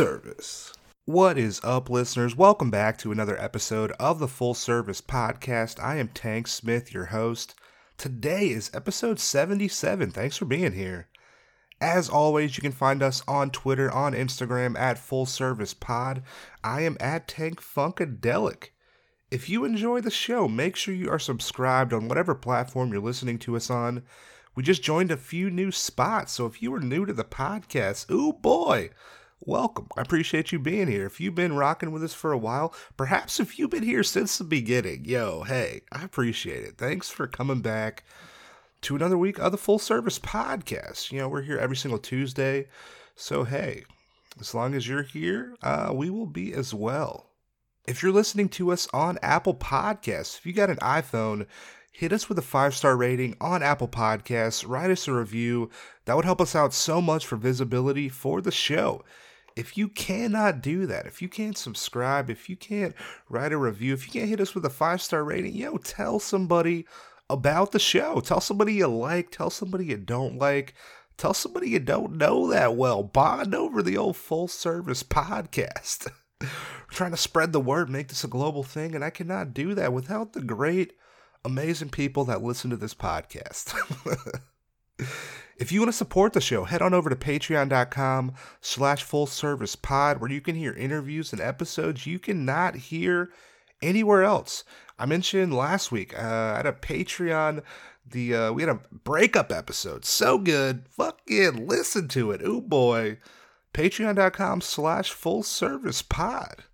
service. What is up, listeners? Welcome back to another episode of the Full Service Podcast. I am Tank Smith, your host. Today is episode 77. Thanks for being here. As always, you can find us on Twitter, on Instagram at Full Service Pod. I am at Tank Funkadelic. If you enjoy the show, make sure you are subscribed on whatever platform you're listening to us on. We just joined a few new spots, so if you are new to the podcast, ooh boy, welcome. I appreciate you being here. If you've been rocking with us for a while, perhaps if you've been here since the beginning, yo, hey, I appreciate it. Thanks for coming back to another week of the Full Service Podcast. You know, we're here every single Tuesday, so hey, as long as you're here, uh, we will be as well. If you're listening to us on Apple Podcasts, if you got an iPhone, hit us with a five star rating on Apple Podcasts, write us a review. That would help us out so much for visibility for the show. If you cannot do that, if you can't subscribe, if you can't write a review, if you can't hit us with a five star rating, yo, tell somebody about the show. Tell somebody you like, tell somebody you don't like, tell somebody you don't know that well. Bond over the old full service podcast. We're trying to spread the word, make this a global thing, and I cannot do that without the great amazing people that listen to this podcast. if you want to support the show, head on over to patreon.com slash full service pod where you can hear interviews and episodes you cannot hear anywhere else. I mentioned last week uh, at a Patreon the uh, we had a breakup episode. So good. Fucking listen to it. Oh boy. Patreon.com slash full service pod.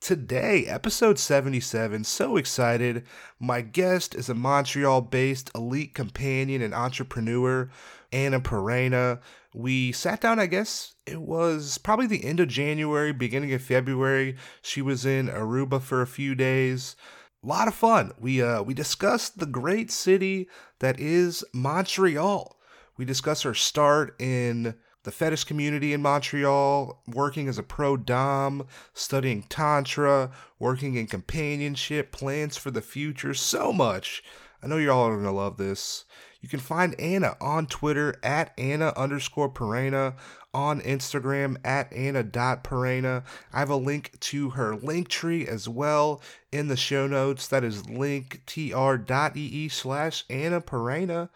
Today, episode 77, so excited. My guest is a Montreal based elite companion and entrepreneur, Anna Perrena. We sat down, I guess it was probably the end of January, beginning of February. She was in Aruba for a few days. A lot of fun. We uh we discussed the great city that is Montreal. We discussed her start in the fetish community in Montreal, working as a pro dom, studying tantra, working in companionship, plans for the future, so much. I know you're all gonna love this. You can find Anna on Twitter at Anna underscore Perrena, on Instagram at Anna.Perrena. I have a link to her link tree as well in the show notes. That is linktr.ee slash Anna Perrena.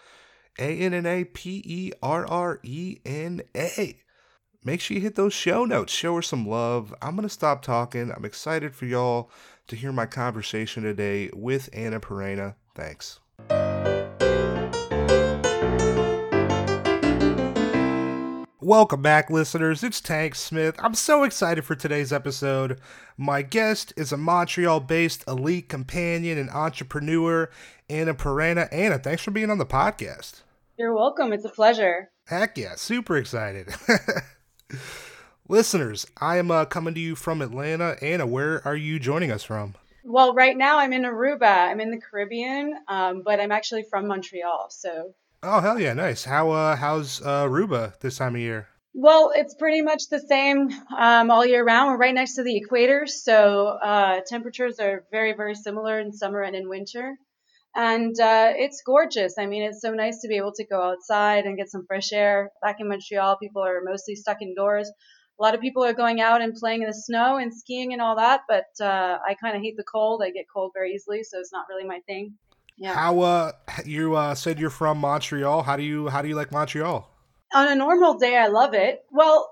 A N N A P E R R E N A. Make sure you hit those show notes. Show her some love. I'm going to stop talking. I'm excited for y'all to hear my conversation today with Anna Perrena. Thanks. Welcome back, listeners. It's Tank Smith. I'm so excited for today's episode. My guest is a Montreal based elite companion and entrepreneur, Anna Perrena. Anna, thanks for being on the podcast. You're welcome. It's a pleasure. Heck yeah, super excited. Listeners, I am uh, coming to you from Atlanta. Anna, where are you joining us from? Well, right now I'm in Aruba. I'm in the Caribbean, um, but I'm actually from Montreal. So Oh hell yeah, nice. How uh how's uh Aruba this time of year? Well, it's pretty much the same um, all year round. We're right next to the equator, so uh, temperatures are very, very similar in summer and in winter. And uh, it's gorgeous. I mean, it's so nice to be able to go outside and get some fresh air. Back in Montreal, people are mostly stuck indoors. A lot of people are going out and playing in the snow and skiing and all that, but uh, I kind of hate the cold. I get cold very easily, so it's not really my thing. Yeah. How uh you uh said you're from Montreal. How do you how do you like Montreal? On a normal day I love it. Well,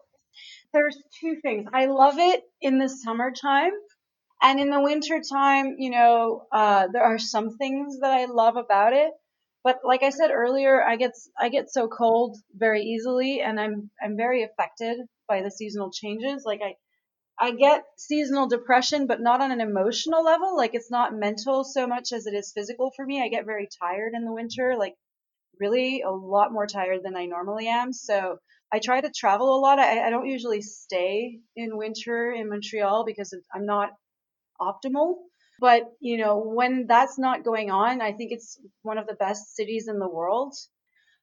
there's two things. I love it in the summertime and in the wintertime, you know, uh there are some things that I love about it. But like I said earlier, I get I get so cold very easily and I'm I'm very affected by the seasonal changes. Like I I get seasonal depression, but not on an emotional level. Like it's not mental so much as it is physical for me. I get very tired in the winter, like really a lot more tired than I normally am. So I try to travel a lot. I, I don't usually stay in winter in Montreal because I'm not optimal. But, you know, when that's not going on, I think it's one of the best cities in the world.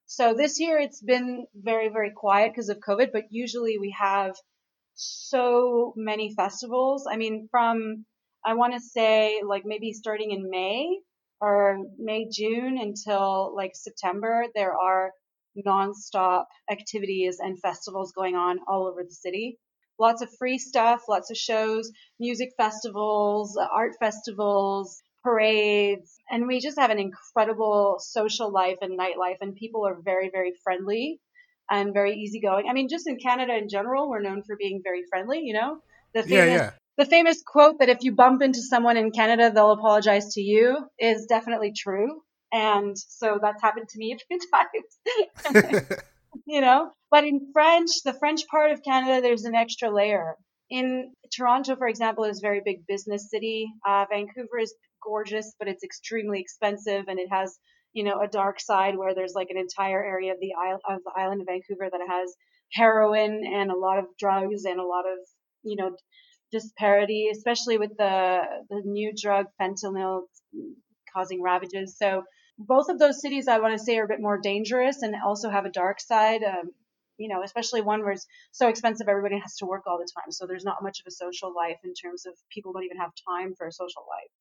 So this year it's been very, very quiet because of COVID, but usually we have so many festivals. I mean, from, I want to say like maybe starting in May or May, June until like September, there are nonstop activities and festivals going on all over the city. lots of free stuff, lots of shows, music festivals, art festivals, parades, and we just have an incredible social life and nightlife, and people are very, very friendly and very easygoing. I mean, just in Canada in general, we're known for being very friendly. You know, the famous, yeah, yeah. the famous quote that if you bump into someone in Canada, they'll apologize to you is definitely true. And so that's happened to me a few times. you know, but in French, the French part of Canada, there's an extra layer. In Toronto, for example, is a very big business city. Uh, Vancouver is gorgeous, but it's extremely expensive, and it has you know a dark side where there's like an entire area of the island of the island of Vancouver that has heroin and a lot of drugs and a lot of you know disparity, especially with the the new drug fentanyl causing ravages. So both of those cities, I want to say, are a bit more dangerous and also have a dark side. Um, you know, especially one where it's so expensive, everybody has to work all the time. So there's not much of a social life in terms of people don't even have time for a social life.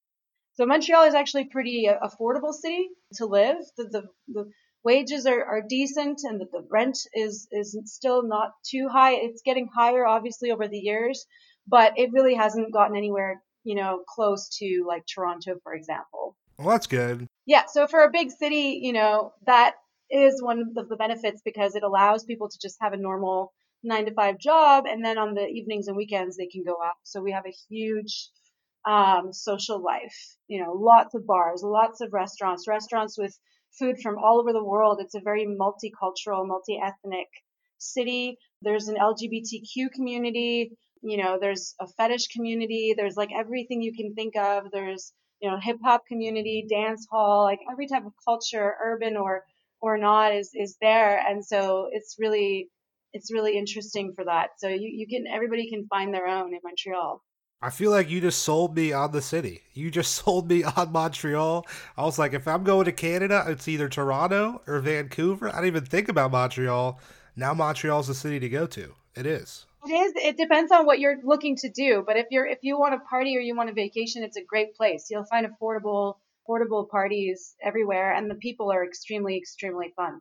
So Montreal is actually a pretty uh, affordable city to live. The, the, the wages are, are decent and the, the rent is, is still not too high. It's getting higher, obviously, over the years, but it really hasn't gotten anywhere, you know, close to like Toronto, for example. Well, that's good. Yeah. So for a big city, you know, that is one of the benefits because it allows people to just have a normal nine to five job. And then on the evenings and weekends, they can go out. So we have a huge um, social life, you know, lots of bars, lots of restaurants, restaurants with food from all over the world. It's a very multicultural, multi ethnic city. There's an LGBTQ community. You know, there's a fetish community. There's like everything you can think of. There's, you know, hip hop community, dance hall, like every type of culture, urban or or not is is there and so it's really it's really interesting for that so you, you can everybody can find their own in montreal I feel like you just sold me on the city. You just sold me on Montreal. I was like, if I'm going to Canada, it's either Toronto or Vancouver. I didn't even think about Montreal. Now Montreal's the city to go to. It is. It is. It depends on what you're looking to do. But if you're if you want a party or you want a vacation, it's a great place. You'll find affordable portable parties everywhere, and the people are extremely, extremely fun.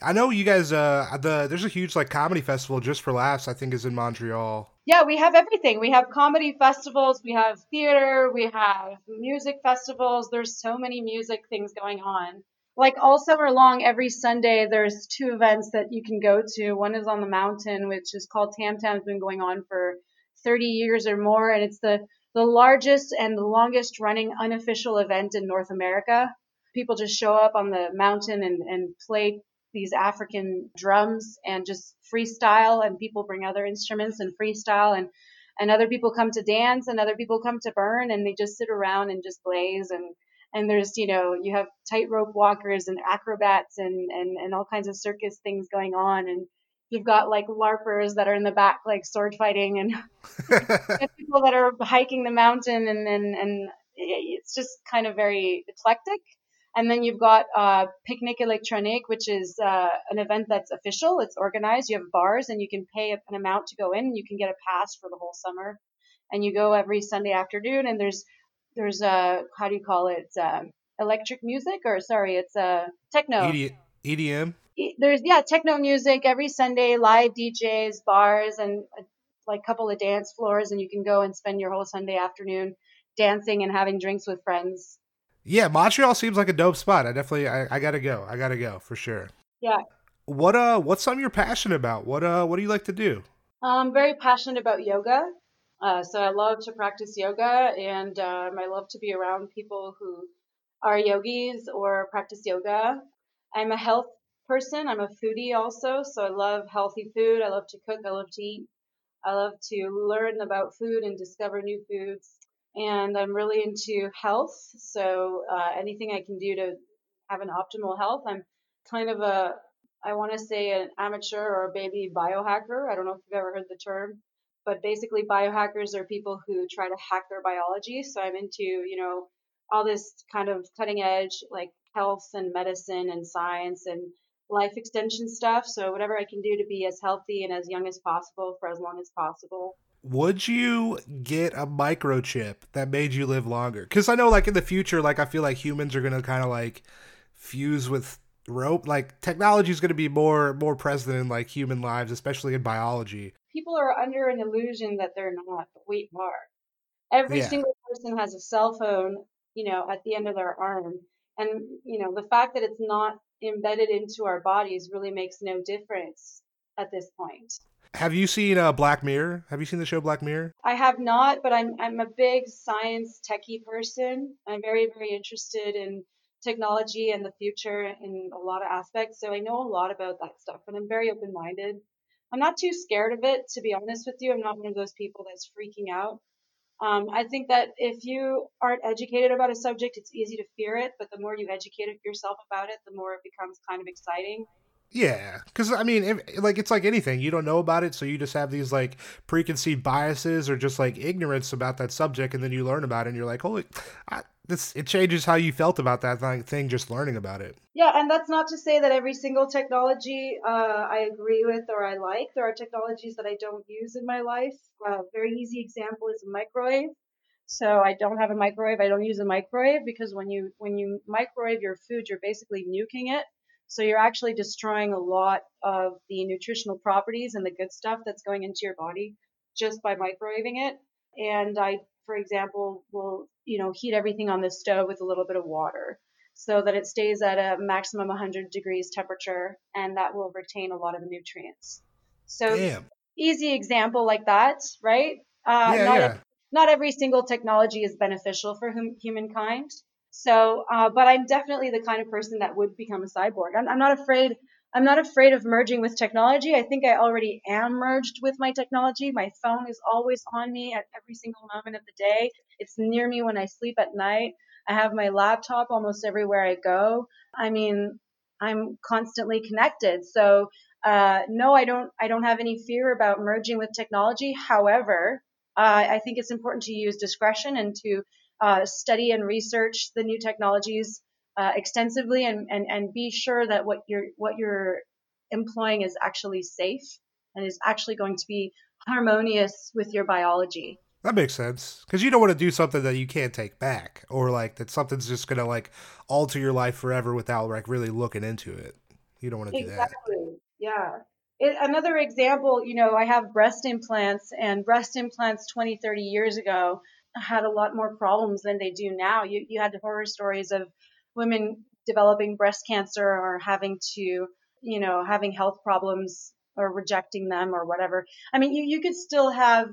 I know you guys. Uh, the there's a huge like comedy festival just for laughs. I think is in Montreal. Yeah, we have everything. We have comedy festivals. We have theater. We have music festivals. There's so many music things going on. Like all summer long, every Sunday there's two events that you can go to. One is on the mountain, which is called Tam Tam's been going on for 30 years or more, and it's the the largest and the longest running unofficial event in North America. People just show up on the mountain and, and play these African drums and just freestyle and people bring other instruments and freestyle and and other people come to dance and other people come to burn and they just sit around and just blaze and and there's you know you have tightrope walkers and acrobats and and and all kinds of circus things going on and you've got like larpers that are in the back like sword fighting and people that are hiking the mountain and and and it's just kind of very eclectic and then you've got uh, Piknic Électronik which is uh, an event that's official. It's organized. You have bars and you can pay an amount to go in and you can get a pass for the whole summer. And you go every sunday afternoon and there's there's a how do you call it? Um, electric music or sorry it's a uh, techno. EDM there's yeah techno music every Sunday, live DJs, bars, and a, uh, like a couple of dance floors, and you can go and spend your whole Sunday afternoon dancing and having drinks with friends. Yeah, Montreal seems like a dope spot. I definitely I, I gotta go. I gotta go for sure. Yeah. What uh what's something you're passionate about? What uh what do you like to do? I'm very passionate about yoga. Uh, so I love to practice yoga, and um, I love to be around people who are yogis or practice yoga. I'm a health person. I'm a foodie also, so I love healthy food. I love to cook. I love to eat. I love to learn about food and discover new foods. And I'm really into health, so uh, anything I can do to have an optimal health. I'm kind of a, I want to say an amateur or a baby biohacker. I don't know if you've ever heard the term, but basically biohackers are people who try to hack their biology. So I'm into, you know, all this kind of cutting edge like health and medicine and science and life extension stuff. So whatever I can do to be as healthy and as young as possible for as long as possible. Would you get a microchip that made you live longer? Because I know, like in the future, like I feel like humans are gonna kind of like fuse with rope. Like technology is gonna be more more present in like human lives, especially in biology. people are under an illusion that they're not, but we are. Every Yeah. single person has a cell phone, you know, at the end of their arm. And, you know, the fact that it's not embedded into our bodies really makes no difference at this point. Have you seen uh, Black Mirror? Have you seen the show Black Mirror? I have not, but I'm I'm a big science techie person. I'm very very interested in technology and the future in a lot of aspects. So I know a lot about that stuff, and I'm very open minded. I'm not too scared of it, to be honest with you. I'm not one of those people that's freaking out. Um, I think that if you aren't educated about a subject, it's easy to fear it. But the more you educate yourself about it, the more it becomes kind of exciting. Yeah, because I mean, if, like it's like anything, you don't know about it, so you just have these like preconceived biases or just like ignorance about that subject, and then you learn about it, and you're like, holy, I, this it changes how you felt about that thing just learning about it. Yeah, and that's not to say that every single technology uh, I agree with or I like. There are technologies that I don't use in my life. A very easy example is a microwave. So I don't have a microwave. I don't use a microwave because when you when you microwave your food, you're basically nuking it. So you're actually destroying a lot of the nutritional properties and the good stuff that's going into your body just by microwaving it. And I, for example, will, you know, heat everything on the stove with a little bit of water so that it stays at a maximum 100 degrees temperature and that will retain a lot of the nutrients. So Damn. easy example like that, right? Uh, yeah, not, yeah. not every single technology is beneficial for hum- humankind. So, uh, but I'm definitely the kind of person that would become a cyborg. I'm, I'm not afraid. I'm not afraid of merging with technology. I think I already am merged with my technology. My phone is always on me at every single moment of the day. It's near me when I sleep at night. I have my laptop almost everywhere I go. I mean, I'm constantly connected. So, uh, no, I don't. I don't have any fear about merging with technology. However, uh, I think it's important to use discretion and to uh, study and research the new technologies uh, extensively and, and, and be sure that what you're what you're employing is actually safe and is actually going to be harmonious with your biology. That makes sense because you don't want to do something that you can't take back, or like that something's just gonna like alter your life forever without like really looking into it. You don't want to exactly. do that. Exactly. Yeah. It, another example, you know, I have breast implants, and breast implants 20, 30 years ago had a lot more problems than they do now. You, you had the horror stories of women developing breast cancer or having to, you know, having health problems or rejecting them or whatever. I mean, you, you could still have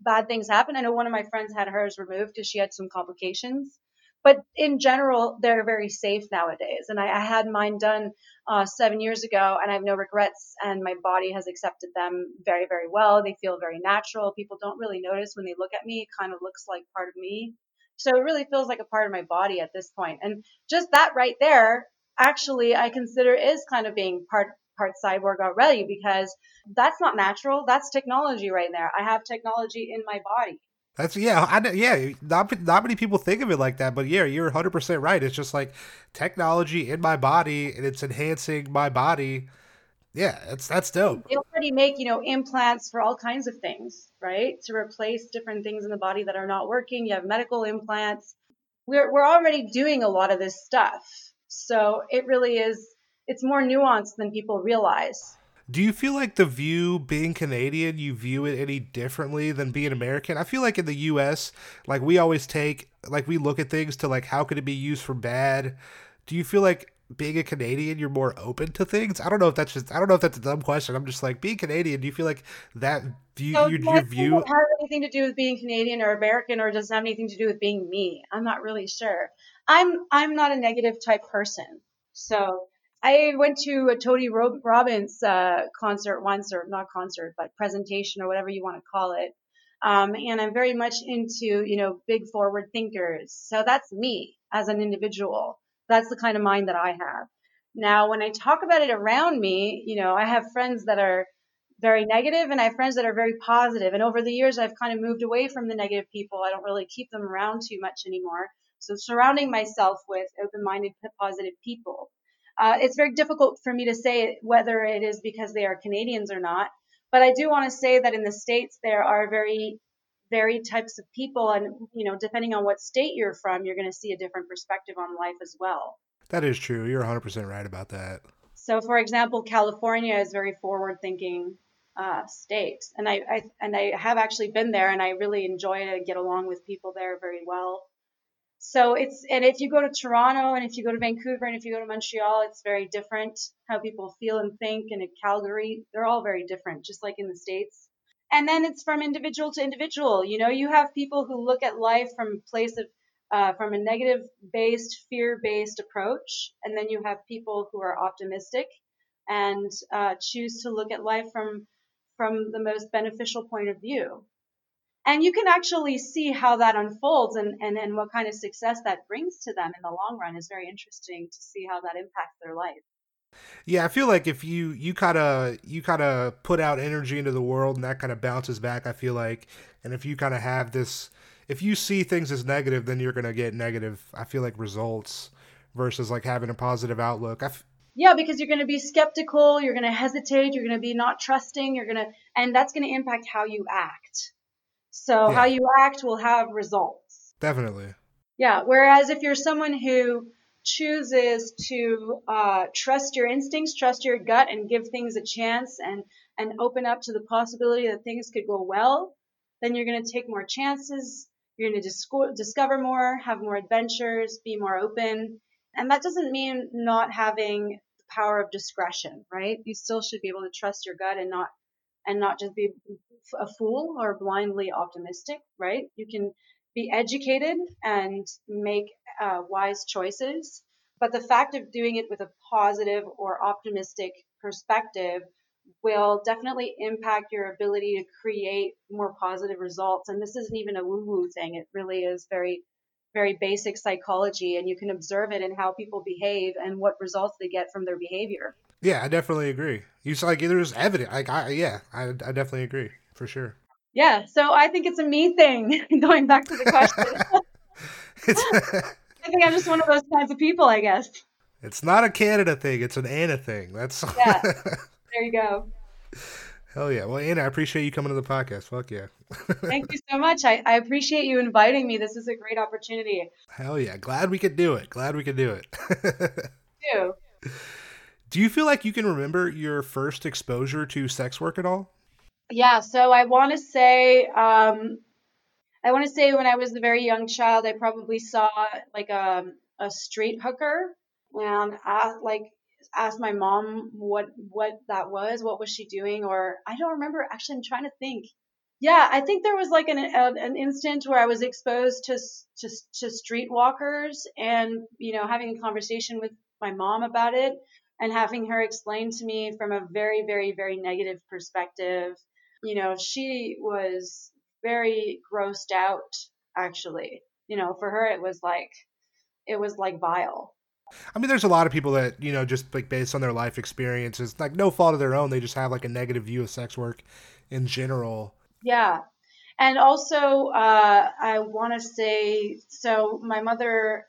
bad things happen. I know one of my friends had hers removed because she had some complications. But in general, they're very safe nowadays. And I, I had mine done uh, seven years ago, and I have no regrets. And my body has accepted them very, very well. They feel very natural. People don't really notice when they look at me. It kind of looks like part of me. So it really feels like a part of my body at this point. And just that right there, actually, I consider is kind of being part part cyborg already because that's not natural. That's technology right there. I have technology in my body. That's yeah, I, yeah. Not not many people think of it like that, but yeah, you're 100 percent right. It's just like technology in my body, and it's enhancing my body. Yeah, that's that's dope. They already make you know implants for all kinds of things, right? To replace different things in the body that are not working. You have medical implants. We're we're already doing a lot of this stuff, so it really is. It's more nuanced than people realize. Do you feel like the view being Canadian, you view it any differently than being American? I feel like in the US, like we always take like we look at things to like how could it be used for bad? Do you feel like being a Canadian you're more open to things? I don't know if that's just I don't know if that's a dumb question. I'm just like being Canadian, do you feel like that view so your, your view have anything to do with being Canadian or American or does it have anything to do with being me? I'm not really sure. I'm I'm not a negative type person. So I went to a Tony Robbins uh, concert once, or not concert, but presentation, or whatever you want to call it. Um, and I'm very much into, you know, big forward thinkers. So that's me as an individual. That's the kind of mind that I have. Now, when I talk about it around me, you know, I have friends that are very negative and I have friends that are very positive. And over the years, I've kind of moved away from the negative people. I don't really keep them around too much anymore. So surrounding myself with open-minded, positive people uh, it's very difficult for me to say whether it is because they are Canadians or not. But I do want to say that in the States, there are very varied types of people. And, you know, depending on what state you're from, you're going to see a different perspective on life as well. That is true. You're 100% right about that. So, for example, California is very forward thinking. uh, state. And I, I, and I have actually been there, and I really enjoy it. I get along with people there very well. So it's and if you go to Toronto and if you go to Vancouver and if you go to Montreal, it's very different how people feel and think. And in Calgary, they're all very different, just like in the states. And then it's from individual to individual. You know, you have people who look at life from a place of uh, from a negative based, fear based approach, and then you have people who are optimistic and uh, choose to look at life from from the most beneficial point of view. And you can actually see how that unfolds and, and, and what kind of success that brings to them in the long run is very interesting to see how that impacts their life. Yeah, I feel like if you you kind of you kind of put out energy into the world and that kind of bounces back, I feel like, and if you kind of have this, if you see things as negative, then you're gonna get negative. I feel like results versus like having a positive outlook. I, f- yeah, because you're going to be skeptical, you're going to hesitate, you're going to be not trusting, you're going to, and that's going to impact how you act. So yeah. how you act will have results. Definitely. Yeah. Whereas if you're someone who chooses to uh, trust your instincts, trust your gut, and give things a chance, and and open up to the possibility that things could go well, then you're going to take more chances. You're going to disco- discover more, have more adventures, be more open. And that doesn't mean not having the power of discretion, right? You still should be able to trust your gut and not and not just be a fool or blindly optimistic, right? You can be educated and make uh, wise choices, but the fact of doing it with a positive or optimistic perspective will definitely impact your ability to create more positive results. And this isn't even a woo woo thing. It really is very very basic psychology and you can observe it in how people behave and what results they get from their behavior. Yeah, I definitely agree. You saw like there's evidence. Like, I yeah, I, I definitely agree for sure. Yeah, so I think it's a me thing. Going back to the question, I think I'm just one of those kinds of people. I guess it's not a Canada thing; it's an Anna thing. That's yeah. There you go. Hell yeah. Well, Anna, I appreciate you coming to the podcast. Fuck yeah. Thank you so much. I, I appreciate you inviting me. This is a great opportunity. Hell yeah. Glad we could do it. Glad we could do it. do. Do you feel like you can remember your first exposure to sex work at all? Yeah. So I want to say, um, I want to say when I was a very young child, I probably saw like a, a street hooker and I, like asked my mom what what that was, what was she doing, or I don't remember. Actually, I'm trying to think. Yeah, I think there was like an an instant where I was exposed to to to streetwalkers, and you know, having a conversation with my mom about it, and having her explain to me from a very very very negative perspective. You know, she was very grossed out. Actually, you know, for her it was like it was like vile I mean, there's a lot of people that you know just like based on their life experiences, like no fault of their own, they just have like a negative view of sex work in general. Yeah, and also uh, I want to say, so my mother,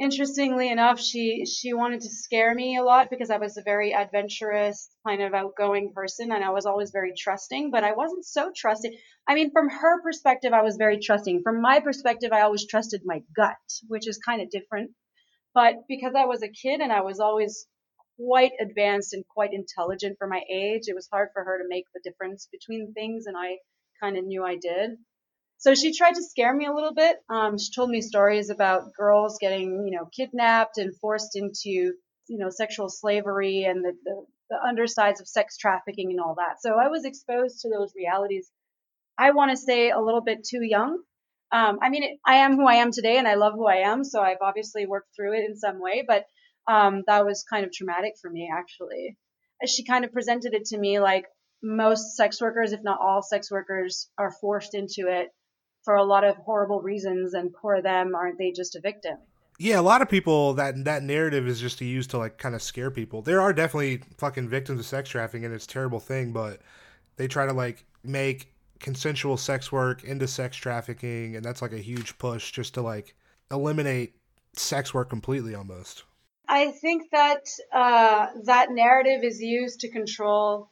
interestingly enough, she she wanted to scare me a lot because I was a very adventurous, kind of outgoing person, and I was always very trusting. But I wasn't so trusting. I mean, from her perspective, I was very trusting. From my perspective, I always trusted my gut, which is kind of different but because I was a kid and I was always quite advanced and quite intelligent for my age, it was hard for her to make the difference between things, and I kind of knew I did. So she tried to scare me a little bit. Um, she told me stories about girls getting, you know, kidnapped and forced into, you know, sexual slavery and the, the, the undersides of sex trafficking and all that. So I was exposed to those realities. I want to say a little bit too young um, I mean, it, I am who I am today, and I love who I am. So I've obviously worked through it in some way, but um, that was kind of traumatic for me, actually. She kind of presented it to me like most sex workers, if not all sex workers, are forced into it for a lot of horrible reasons, and poor them, aren't they just a victim? Yeah, a lot of people that that narrative is just to use to like kind of scare people. There are definitely fucking victims of sex trafficking, and it's a terrible thing, but they try to like make consensual sex work into sex trafficking and that's like a huge push just to like eliminate sex work completely almost i think that uh, that narrative is used to control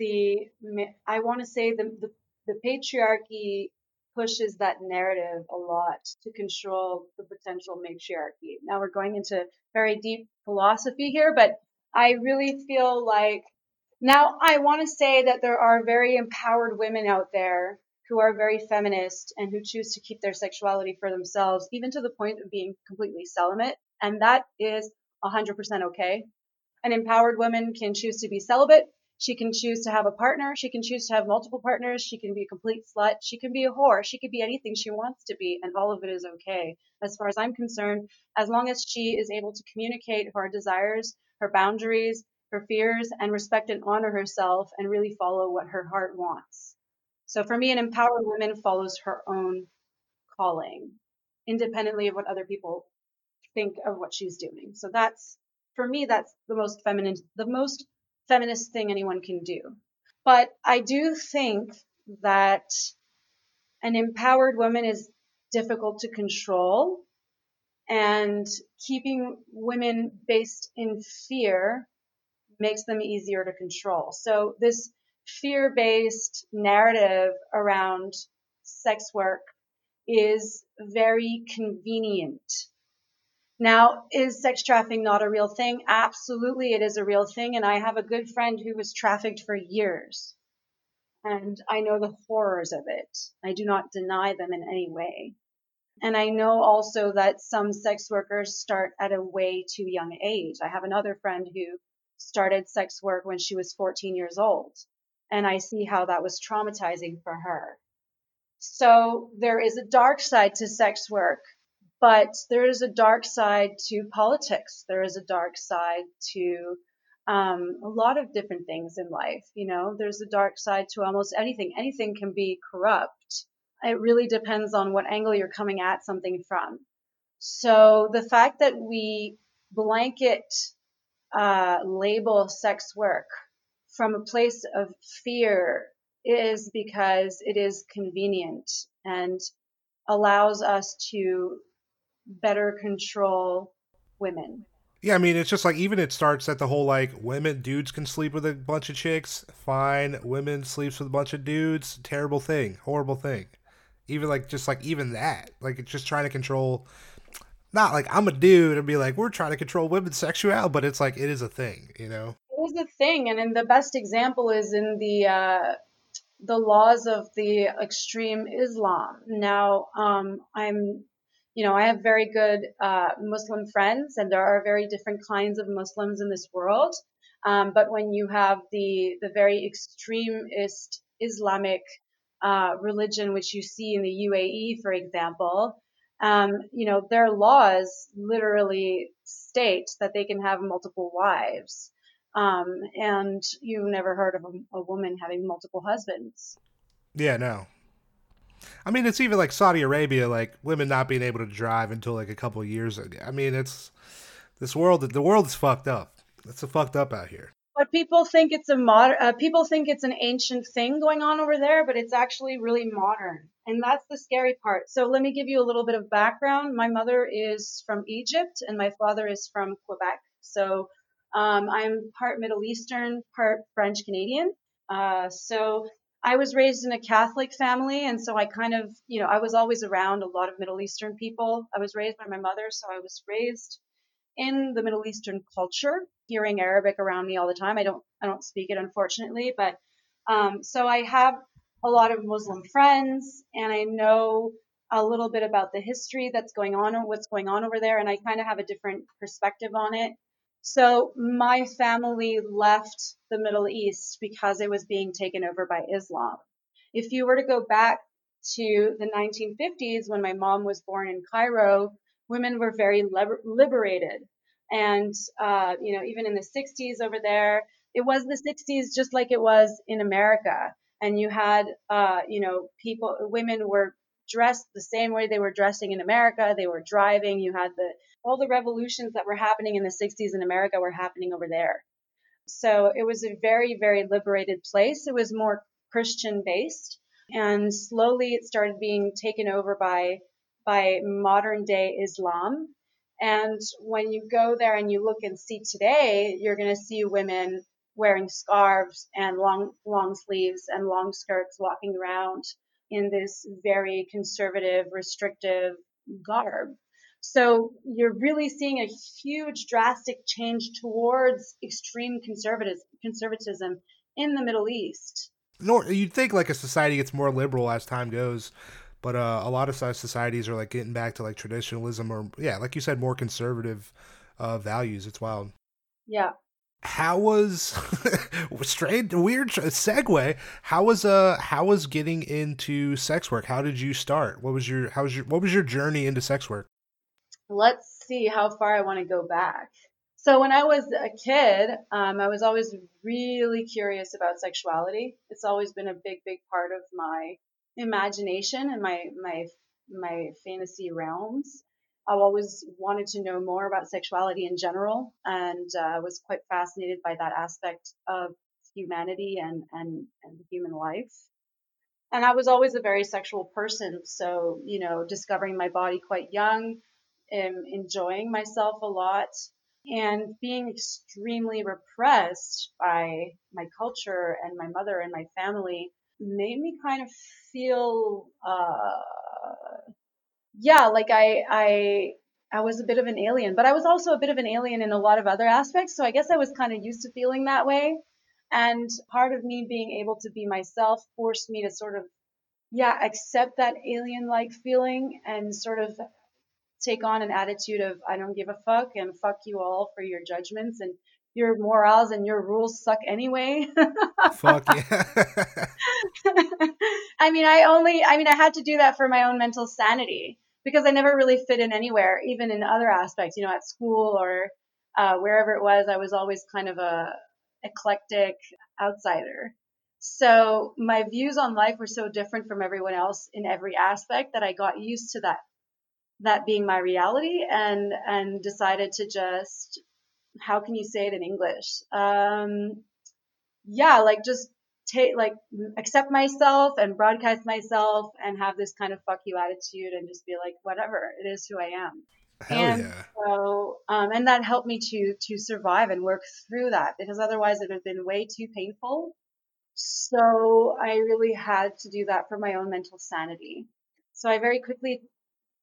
the i want to say the, the, the patriarchy pushes that narrative a lot to control the potential matriarchy now we're going into very deep philosophy here but i really feel like Now, I want to say that there are very empowered women out there who are very feminist and who choose to keep their sexuality for themselves, even to the point of being completely celibate. And that is 100% okay. An empowered woman can choose to be celibate. She can choose to have a partner. She can choose to have multiple partners. She can be a complete slut. She can be a whore. She could be anything she wants to be. And all of it is okay. As far as I'm concerned, as long as she is able to communicate her desires, her boundaries, her fears, and respect and honor herself and really follow what her heart wants. So for me, an empowered woman follows her own calling, independently of what other people think of what she's doing. So that's for me, that's the most feminine, the most feminist thing anyone can do. But I do think that an empowered woman is difficult to control and keeping women based in fear makes them easier to control. So this fear based narrative around sex work is very convenient now, is sex trafficking not a real thing? Absolutely, it is a real thing. And I have a good friend who was trafficked for years. And I know the horrors of it. I do not deny them in any way. And I know also that some sex workers start at a way too young age. I have another friend who started sex work when she was 14 years old. And I see how that was traumatizing for her. So there is a dark side to sex work but there is a dark side to politics. There is a dark side to um, a lot of different things in life. You know, there's a dark side to almost anything. Anything can be corrupt. It really depends on what angle you're coming at something from. So the fact that we blanket uh, label sex work from a place of fear is because it is convenient and allows us to better control women. Yeah, I mean, it's just like even it starts at the whole like women, dudes can sleep with a bunch of chicks, fine. Women sleeps with a bunch of dudes, terrible thing, horrible thing. Even like just like even that, like it's just trying to control. Not like I'm a dude and be like we're trying to control women's sexuality, but it's like it is a thing, you know. It is a thing, and in the best example is in the uh, the laws of the extreme Islam. Now, um, I'm you know, I have very good uh, Muslim friends, and there are very different kinds of Muslims in this world. Um, but when you have the the very extremist Islamic uh, religion, which you see in the UAE, for example, um, you know, their laws literally state that they can have multiple wives. Um, and you've never heard of a, a woman having multiple husbands. Yeah, no. I mean, it's even like Saudi Arabia, like women not being able to drive until like a couple years. I mean, it's this world. The world is fucked up. It's a fucked up out here. But people think it's a modern. Uh, people think it's an ancient thing going on over there, but it's actually really modern, and that's the scary part. So let me give you a little bit of background. My mother is from Egypt, and my father is from Quebec. So um, I'm part Middle Eastern, part French Canadian. Uh, so I was raised in a Catholic family, and so I kind of, you know, I was always around a lot of Middle Eastern people. I was raised by my mother, so I was raised in the Middle Eastern culture, hearing Arabic around me all the time. I don't, I don't speak it unfortunately, but um, so I have a lot of Muslim friends, and I know a little bit about the history that's going on and what's going on over there, and I kind of have a different perspective on it. So my family left the Middle East because it was being taken over by Islam. If you were to go back to the 1950s when my mom was born in Cairo, women were very liber- liberated. And, uh, you know, even in the 60s over there, it was the 60s just like it was in America. And you had, uh, you know, people, women were dressed the same way they were dressing in America. They were driving. You had the all the revolutions that were happening in the 60s in America were happening over there. So it was a very, very liberated place. It was more Christian based. And slowly it started being taken over by, by modern day Islam. And when you go there and you look and see today, you're going to see women wearing scarves and long, long sleeves and long skirts walking around in this very conservative, restrictive garb. So you're really seeing a huge drastic change towards extreme conservatism in the Middle East. Nor you'd think like a society gets more liberal as time goes, but uh, a lot of societies are like getting back to like traditionalism or yeah, like you said, more conservative uh, values. It's wild. Yeah. How was straight weird segue? How was uh how was getting into sex work? How did you start? What was your how was your what was your journey into sex work? Let's see how far I want to go back. So when I was a kid, um, I was always really curious about sexuality. It's always been a big, big part of my imagination and my my my fantasy realms. I've always wanted to know more about sexuality in general, and uh, was quite fascinated by that aspect of humanity and and and human life. And I was always a very sexual person, so you know, discovering my body quite young, and enjoying myself a lot, and being extremely repressed by my culture and my mother and my family made me kind of feel uh yeah like i i i was a bit of an alien but i was also a bit of an alien in a lot of other aspects. So i guess i was kind of used to feeling that way. And part of me being able to be myself forced me to sort of yeah accept that alien like feeling and sort of take on an attitude of I don't give a fuck and fuck you all for your judgments and your morals and your rules suck anyway. fuck yeah. I mean, I only, I mean, I had to do that for my own mental sanity because I never really fit in anywhere, even in other aspects, you know, at school or uh, wherever it was. I was always kind of a eclectic outsider. So my views on life were so different from everyone else in every aspect that I got used to that that being my reality and and decided to just how can you say it in English? Um, yeah, like just take like accept myself and broadcast myself and have this kind of fuck you attitude and just be like whatever it is who I am. Hell and yeah. so um, and that helped me to to survive and work through that because otherwise it would have been way too painful. So I really had to do that for my own mental sanity. So I very quickly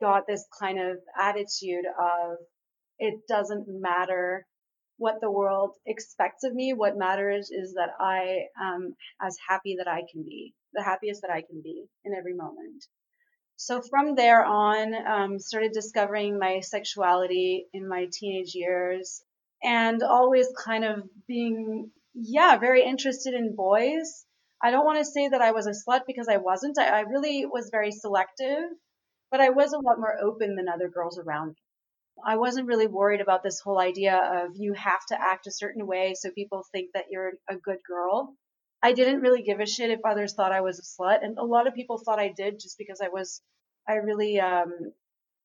got this kind of attitude of it doesn't matter what the world expects of me. What matters is that I am as happy that I can be, the happiest that I can be in every moment. So from there on, um, started discovering my sexuality in my teenage years and always kind of being, yeah, very interested in boys. I don't want to say that I was a slut because I wasn't. I, I really was very selective but I was a lot more open than other girls around me. I wasn't really worried about this whole idea of you have to act a certain way so people think that you're a good girl. I didn't really give a shit if others thought I was a slut, and a lot of people thought I did just because I was, I really, um,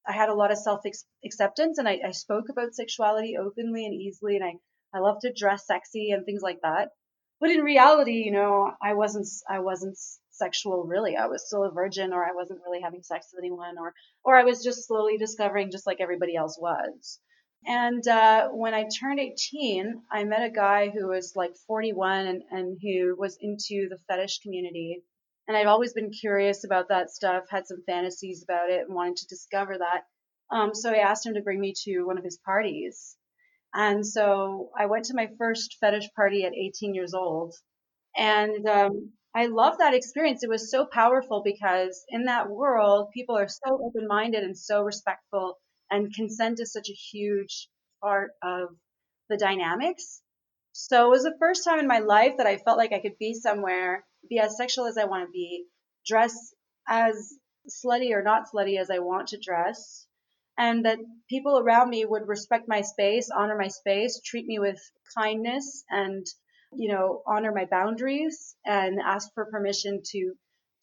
I had a lot of self acceptance, and I, I spoke about sexuality openly and easily, and I, I love to dress sexy and things like that. But in reality, you know, I wasn't, I wasn't sexual really. I was still a virgin or I wasn't really having sex with anyone or or I was just slowly discovering just like everybody else was. And uh, when I turned 18, I met a guy who was like 41 and, and who was into the fetish community. And I've always been curious about that stuff, had some fantasies about it, and wanted to discover that. Um, so I asked him to bring me to one of his parties. And so I went to my first fetish party at 18 years old. And um, I love that experience. It was so powerful because in that world, people are so open minded and so respectful, and consent is such a huge part of the dynamics. So it was the first time in my life that I felt like I could be somewhere, be as sexual as I want to be, dress as slutty or not slutty as I want to dress, and that people around me would respect my space, honor my space, treat me with kindness and you know, honor my boundaries and ask for permission to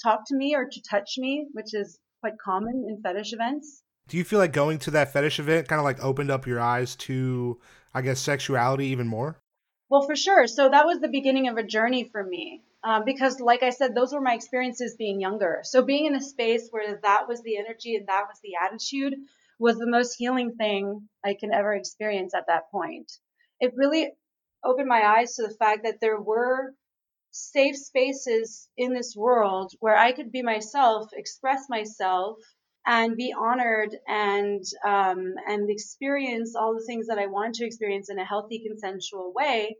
talk to me or to touch me, which is quite common in fetish events. Do you feel like going to that fetish event kind of like opened up your eyes to, I guess, sexuality even more? Well, for sure. So that was the beginning of a journey for me. Um, because, like I said, those were my experiences being younger. So being in a space where that was the energy and that was the attitude was the most healing thing I can ever experience at that point. It really opened my eyes to the fact that there were safe spaces in this world where I could be myself, express myself, and be honored and um, and experience all the things that I wanted to experience in a healthy, consensual way.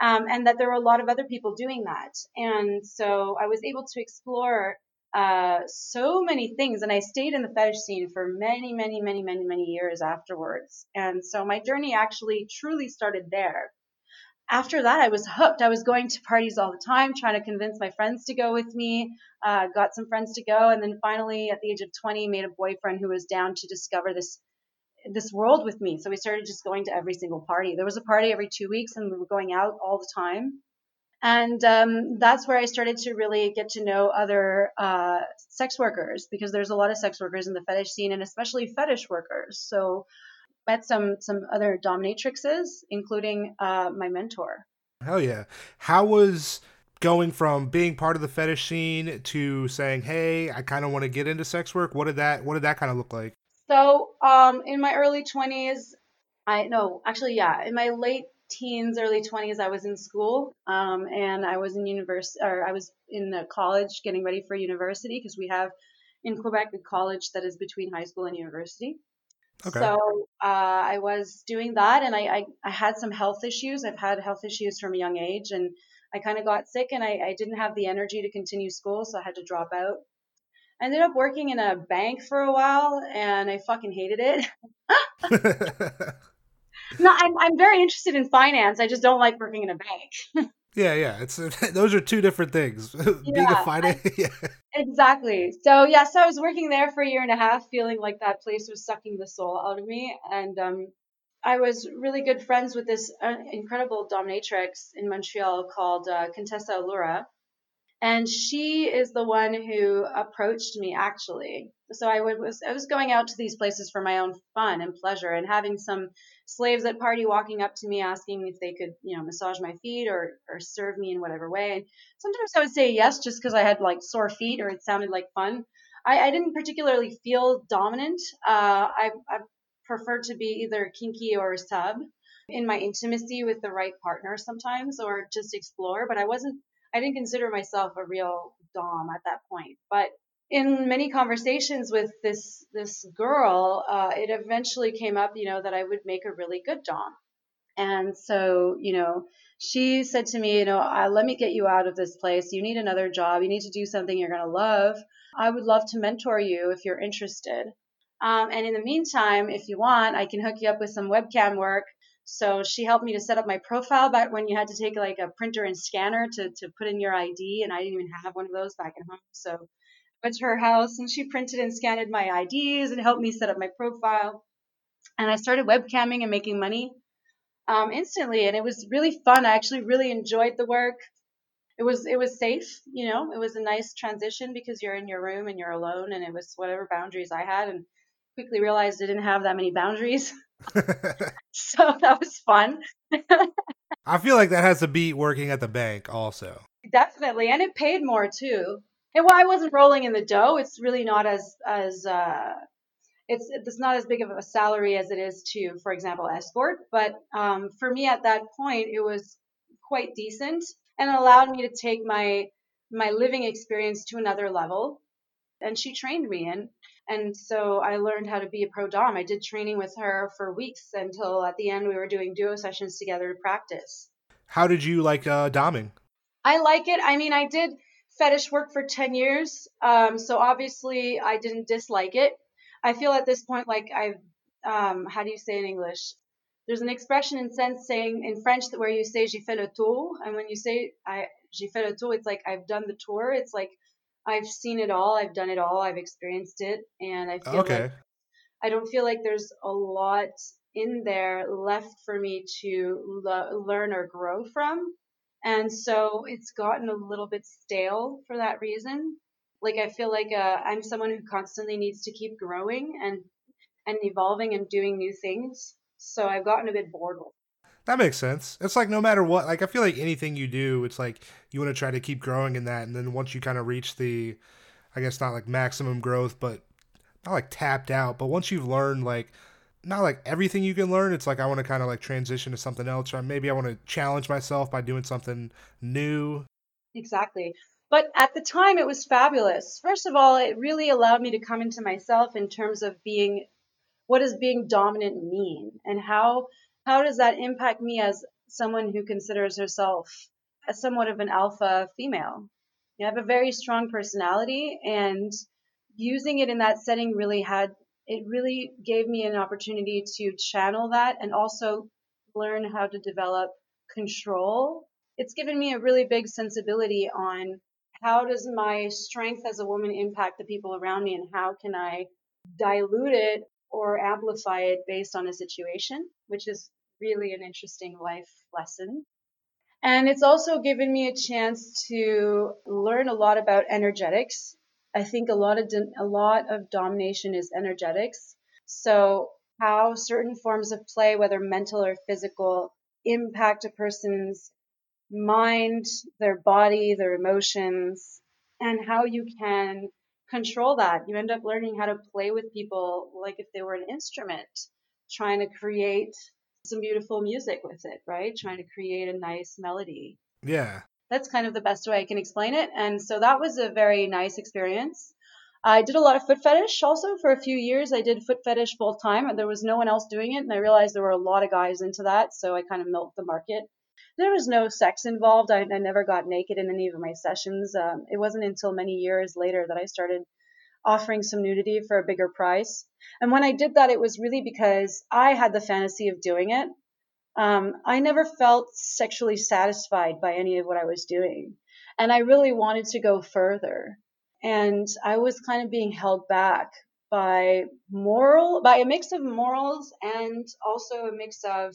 Um, and that there were a lot of other people doing that. And so I was able to explore uh, so many things. And I stayed in the fetish scene for many, many, many, many, many years afterwards. And so my journey actually truly started there after that, I was hooked. I was going to parties all the time, trying to convince my friends to go with me. Uh, got some friends to go, and then finally, at the age of 20, made a boyfriend who was down to discover this this world with me. So we started just going to every single party. There was a party every two weeks, and we were going out all the time. And um, that's where I started to really get to know other uh, sex workers because there's a lot of sex workers in the fetish scene, and especially fetish workers. So met some some other dominatrixes, including uh, my mentor. Hell yeah! How was going from being part of the fetish scene to saying, "Hey, I kind of want to get into sex work"? What did that What did that kind of look like? So, um, in my early twenties, I no, actually, yeah, in my late teens, early twenties, I was in school, um, and I was in university, or I was in college, getting ready for university because we have in Quebec a college that is between high school and university. Okay. So uh, I was doing that, and I, I, I had some health issues. I've had health issues from a young age, and I kind of got sick, and I, I didn't have the energy to continue school, so I had to drop out. I ended up working in a bank for a while, and I fucking hated it. no, I'm I'm very interested in finance. I just don't like working in a bank. Yeah, yeah. It's those are two different things. Being yeah, a finance. yeah. Exactly. So yeah, so I was working there for a year and a half, feeling like that place was sucking the soul out of me, and um, I was really good friends with this uh, incredible dominatrix in Montreal called uh, Contessa Allura, and she is the one who approached me actually. So I was I was going out to these places for my own fun and pleasure, and having some slaves at party walking up to me asking if they could, you know, massage my feet or or serve me in whatever way. And sometimes I would say yes just because I had like sore feet or it sounded like fun. I, I didn't particularly feel dominant. Uh, I, I preferred to be either kinky or sub in my intimacy with the right partner sometimes or just explore, but I wasn't I didn't consider myself a real dom at that point. But in many conversations with this this girl, uh, it eventually came up, you know, that I would make a really good dom. And so, you know, she said to me, you know, uh, let me get you out of this place. You need another job. You need to do something you're going to love. I would love to mentor you if you're interested. Um, and in the meantime, if you want, I can hook you up with some webcam work so she helped me to set up my profile back when you had to take like a printer and scanner to, to put in your ID. And I didn't even have one of those back at home. So I went to her house and she printed and scanned my IDs and helped me set up my profile. And I started webcamming and making money um, instantly. And it was really fun. I actually really enjoyed the work. It was it was safe, you know. It was a nice transition because you're in your room and you're alone, and it was whatever boundaries I had. And quickly realized I didn't have that many boundaries. so that was fun. I feel like that has to beat working at the bank also. Definitely. And it paid more too. And while I wasn't rolling in the dough, it's really not as as uh it's it's not as big of a salary as it is to, for example, escort. But um, for me at that point, it was quite decent and it allowed me to take my my living experience to another level. And she trained me, and and so I learned how to be a pro dom. I did training with her for weeks until at the end we were doing duo sessions together to practice. How did you like uh, doming? I like it. I mean, I did fetish work for 10 years. Um, so obviously I didn't dislike it. I feel at this point like I've, um, how do you say in English? There's an expression in sense saying in French that where you say j'ai fait le tour. And when you say I, j'ai fait le tour, it's like I've done the tour. It's like I've seen it all. I've done it all. I've experienced it, and I feel okay. like I don't feel like there's a lot in there left for me to learn or grow from. And so it's gotten a little bit stale for that reason. Like I feel like uh, I'm someone who constantly needs to keep growing and and evolving and doing new things. So I've gotten a bit bored with that makes sense. It's like no matter what, like I feel like anything you do, it's like you want to try to keep growing in that, and then once you kind of reach the, I guess not like maximum growth, but not like tapped out, but once you've learned like not like everything you can learn, it's like I want to kind of like transition to something else, or maybe I want to challenge myself by doing something new. Exactly. But at the time, it was fabulous. First of all, it really allowed me to come into myself in terms of being what does being dominant mean and how how does that impact me as someone who considers herself as somewhat of an alpha female? You have a very strong personality and using it in that setting really had it really gave me an opportunity to channel that and also learn how to develop control. It's given me a really big sensibility on how does my strength as a woman impact the people around me and how can i dilute it or amplify it based on a situation which is really an interesting life lesson and it's also given me a chance to learn a lot about energetics. I think a lot of a lot of domination is energetics. So how certain forms of play, whether mental or physical, impact a person's mind, their body, their emotions, and how you can control that. You end up learning how to play with people like if they were an instrument, trying to create some beautiful music with it, right? Trying to create a nice melody. Yeah. That's kind of the best way I can explain it. And so that was a very nice experience. I did a lot of foot fetish also for a few years. I did foot fetish full time and there was no one else doing it. And I realized there were a lot of guys into that. So I kind of milked the market. There was no sex involved. I, I never got naked in any of my sessions. Um, it wasn't until many years later that I started offering some nudity for a bigger price. And when I did that, it was really because I had the fantasy of doing it. Um, I never felt sexually satisfied by any of what I was doing. And I really wanted to go further. And I was kind of being held back by moral, by a mix of morals and also a mix of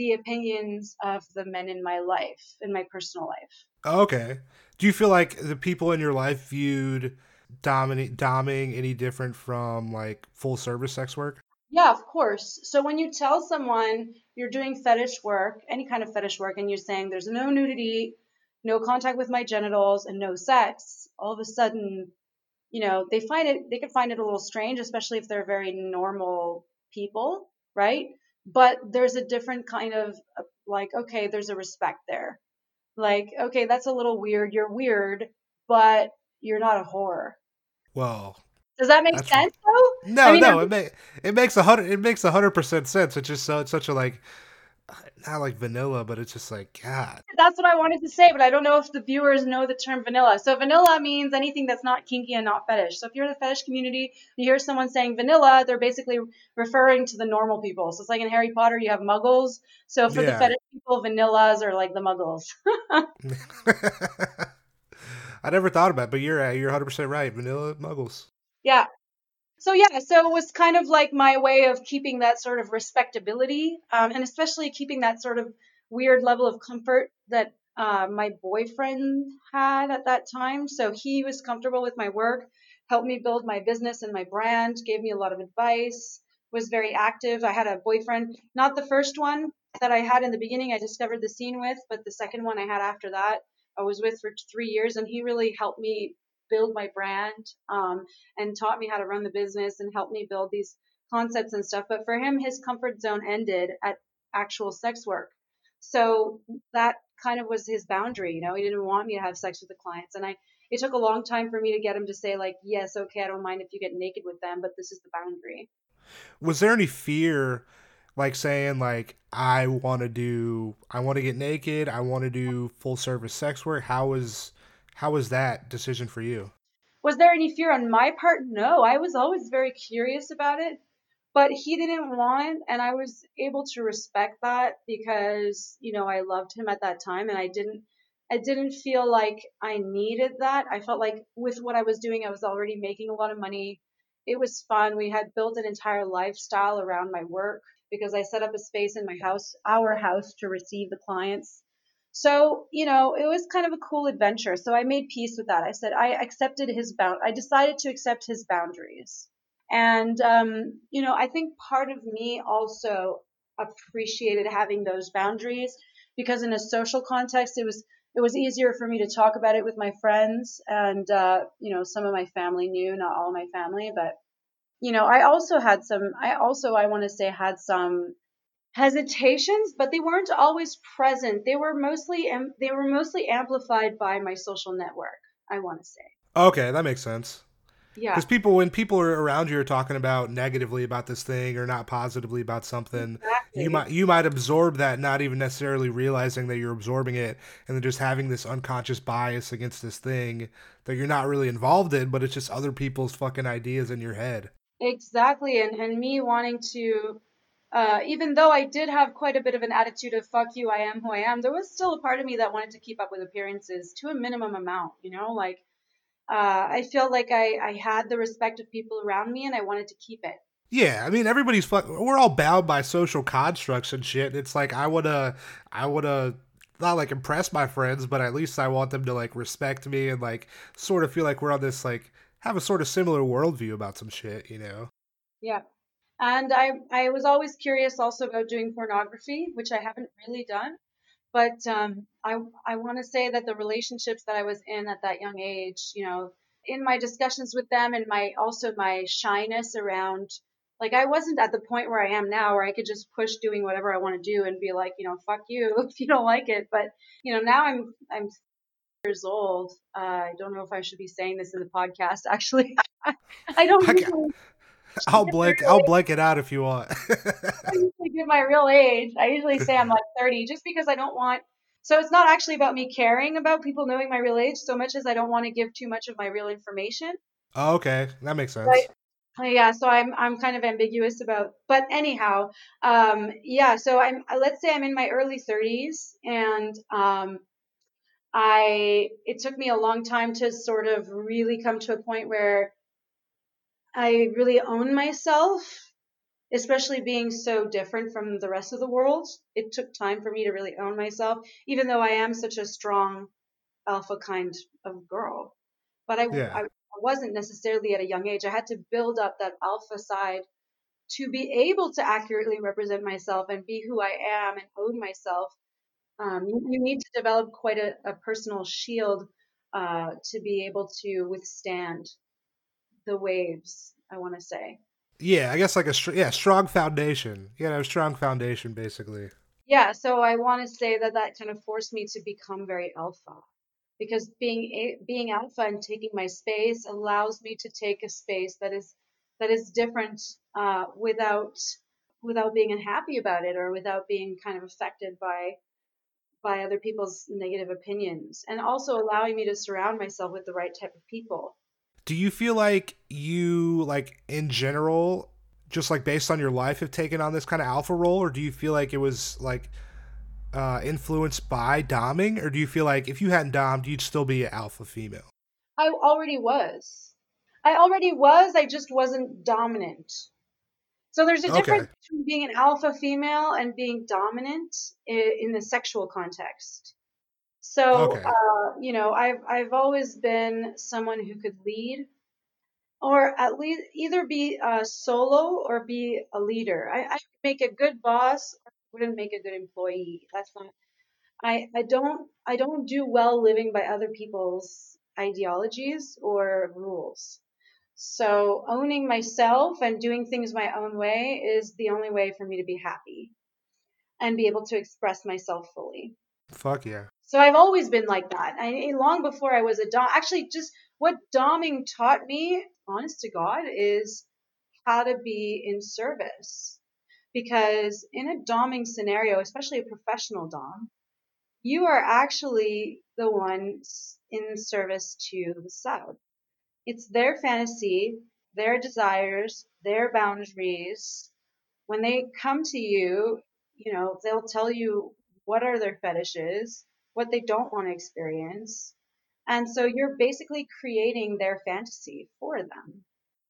the opinions of the men in my life, in my personal life. Oh, okay. Do you feel like the people in your life viewed dominate doming any different from like full service sex work? Yeah, of course. So when you tell someone you're doing fetish work, any kind of fetish work, and you're saying there's no nudity, no contact with my genitals, and no sex, all of a sudden, you know, they find it, they can find it a little strange, especially if they're very normal people, right? But there's a different kind of uh, like, okay, there's a respect there. Like, okay, that's a little weird. You're weird, but you're not a whore. Well, does that make sense though? No, I mean, no, it make, it makes a hundred it makes a hundred percent sense. It's just so it's such a like not like vanilla, but it's just like God. That's what I wanted to say, but I don't know if the viewers know the term vanilla. So vanilla means anything that's not kinky and not fetish. So if you're in the fetish community, you hear someone saying vanilla, they're basically referring to the normal people. So it's like in Harry Potter, you have muggles. So for yeah. the fetish people, vanillas are like the muggles. I never thought about it, but you're uh, you're 100 percent right. Vanilla muggles. Yeah. So yeah, so it was kind of like my way of keeping that sort of respectability, um, and especially keeping that sort of weird level of comfort that uh, my boyfriend had at that time. So he was comfortable with my work, helped me build my business and my brand, gave me a lot of advice, was very active. I had a boyfriend, not the first one that I had in the beginning. I discovered the scene with, but the second one I had after that I was with for three years, and he really helped me build my brand um, and taught me how to run the business and helped me build these concepts and stuff. But for him, his comfort zone ended at actual sex work. So that kind of was his boundary. You know, he didn't want me to have sex with the clients, and I. It took a long time for me to get him to say like, yes, okay, I don't mind if you get naked with them, but this is the boundary. Was there any fear like saying like I want to do I want to get naked, I want to do full service sex work. How was how was that decision for you? Was there any fear on my part? No, I was always very curious about it, but he didn't want and I was able to respect that because, you know, I loved him at that time and I didn't I didn't feel like I needed that. I felt like with what I was doing, I was already making a lot of money. It was fun. We had built an entire lifestyle around my work because I set up a space in my house, our house, to receive the clients. So, you know, it was kind of a cool adventure. So I made peace with that. I said I accepted his bound. I decided to accept his boundaries. And, um, you know, I think part of me also appreciated having those boundaries because in a social context, it was it was easier for me to talk about it with my friends and uh, you know some of my family knew not all my family but you know, I also had some, I also, I want to say, had some hesitations, but they weren't always present. They were mostly, they were mostly amplified by my social network. I want to say. Okay, that makes sense. Yeah. Because people, when people are around you are talking about negatively about this thing or not positively about something, Exactly. you might you might absorb that, not even necessarily realizing that you're absorbing it, and then just having this unconscious bias against this thing that you're not really involved in, but it's just other people's fucking ideas in your head. Exactly, and and me wanting to, uh, even though I did have quite a bit of an attitude of "fuck you, I am who I am," there was still a part of me that wanted to keep up with appearances to a minimum amount. You know, like uh, I felt like I I had the respect of people around me, and I wanted to keep it. Yeah, I mean everybody's fuck. We're all bound by social constructs and shit. And it's like I wanna, I wanna not like impress my friends, but at least I want them to like respect me and like sort of feel like we're on this like have a sort of similar worldview about some shit, you know? Yeah. And I I was always curious also about doing pornography, which I haven't really done. But um, I I want to say that the relationships that I was in at that young age, you know, in my discussions with them and my also my shyness around like I wasn't at the point where I am now where I could just push doing whatever I want to do and be like, you know, fuck you if you don't like it. But you know, now I'm I'm years old. Uh, I don't know if I should be saying this in the podcast. Actually, I don't. I ca- usually- I'll blank I'll blank it out if you want. I usually give my real age. I usually say I'm like 30 just because I don't want. So it's not actually about me caring about people knowing my real age so much as I don't want to give too much of my real information. oh, okay, that makes sense. Right. Uh, Yeah, so I'm I'm kind of ambiguous about. But anyhow, um, yeah. So I'm let's say I'm in my early 30s, and um, I it took me a long time to sort of really come to a point where I really own myself especially being so different from the rest of the world, it took time for me to really own myself, even though I am such a strong alpha kind of girl. But I, Yeah. I wasn't necessarily at a young age. I had to build up that alpha side to be able to accurately represent myself and be who I am and own myself. Um, you, you need to develop quite a, a personal shield uh, to be able to withstand the waves, I want to say. Yeah, I guess like a yeah strong foundation. Yeah, a strong foundation basically. Yeah, so I want to say that that kind of forced me to become very alpha because being a, being alpha and taking my space allows me to take a space that is that is different uh, without without being unhappy about it or without being kind of affected by by other people's negative opinions and also allowing me to surround myself with the right type of people. Do you feel like you like in general just like based on your life have taken on this kind of alpha role or do you feel like it was like uh influenced by doming or do you feel like if you hadn't domed you'd still be an alpha female? I already was. I already was, I just wasn't dominant. So there's a Okay. difference between being an alpha female and being dominant in, in the sexual context. So, Okay. uh, you know, I've I've always been someone who could lead, or at least either be a solo or be a leader. I, I make a good boss, or wouldn't make a good employee. That's not. I I don't I don't do well living by other people's ideologies or rules. So owning myself and doing things my own way is the only way for me to be happy and be able to express myself fully. Fuck yeah. So I've always been like that. I, eh, long before I was a dom, actually, just what doming taught me, honest to God, is how to be in service. Because in a doming scenario, especially a professional dom, you are actually the one in service to the sub. It's their fantasy, their desires, their boundaries. When they come to you, you know, they'll tell you what are their fetishes, what they don't want to experience. And so you're basically creating their fantasy for them.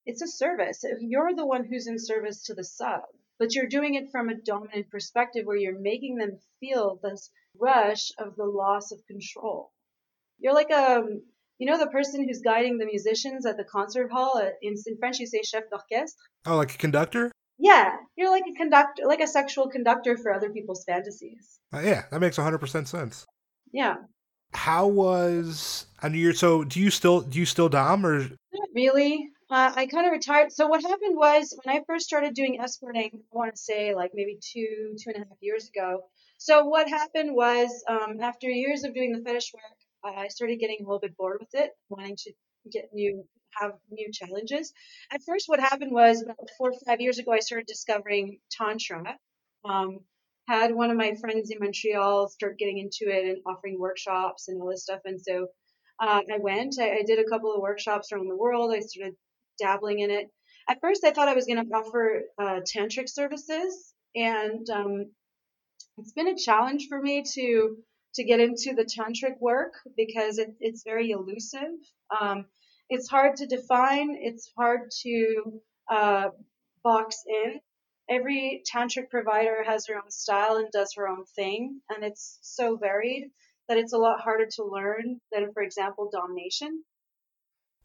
It's a service. If You're the one who's in service to the sub, but you're doing it from a dominant perspective where you're making them feel this rush of the loss of control. You're like a, you know, the person who's guiding the musicians at the concert hall. In, in French, you say chef d'orchestre. Oh, like a conductor? Yeah, you're like a conductor, like a sexual conductor for other people's fantasies. Uh, yeah, that makes 100% sense. Yeah. How was and you're so do you still do you still dom or Not really. Uh, I kind of retired. So what happened was when I first started doing escorting, I want to say like maybe two, two and a half years ago. So what happened was um, after years of doing the fetish work, I started getting a little bit bored with it, wanting to get new have new challenges. At first, what happened was about four or five years ago, I started discovering Tantra. Um, had one of my friends in Montreal start getting into it and offering workshops and all this stuff. And so uh, I went, I, I, did a couple of workshops around the world. I started dabbling in it. At first, I thought I was going to offer uh, tantric services, and um, it's been a challenge for me to to get into the tantric work because it, it's very elusive. Um, it's hard to define. It's hard to uh, box in. Every tantric provider has her own style and does her own thing, and it's so varied that it's a lot harder to learn than, for example, domination.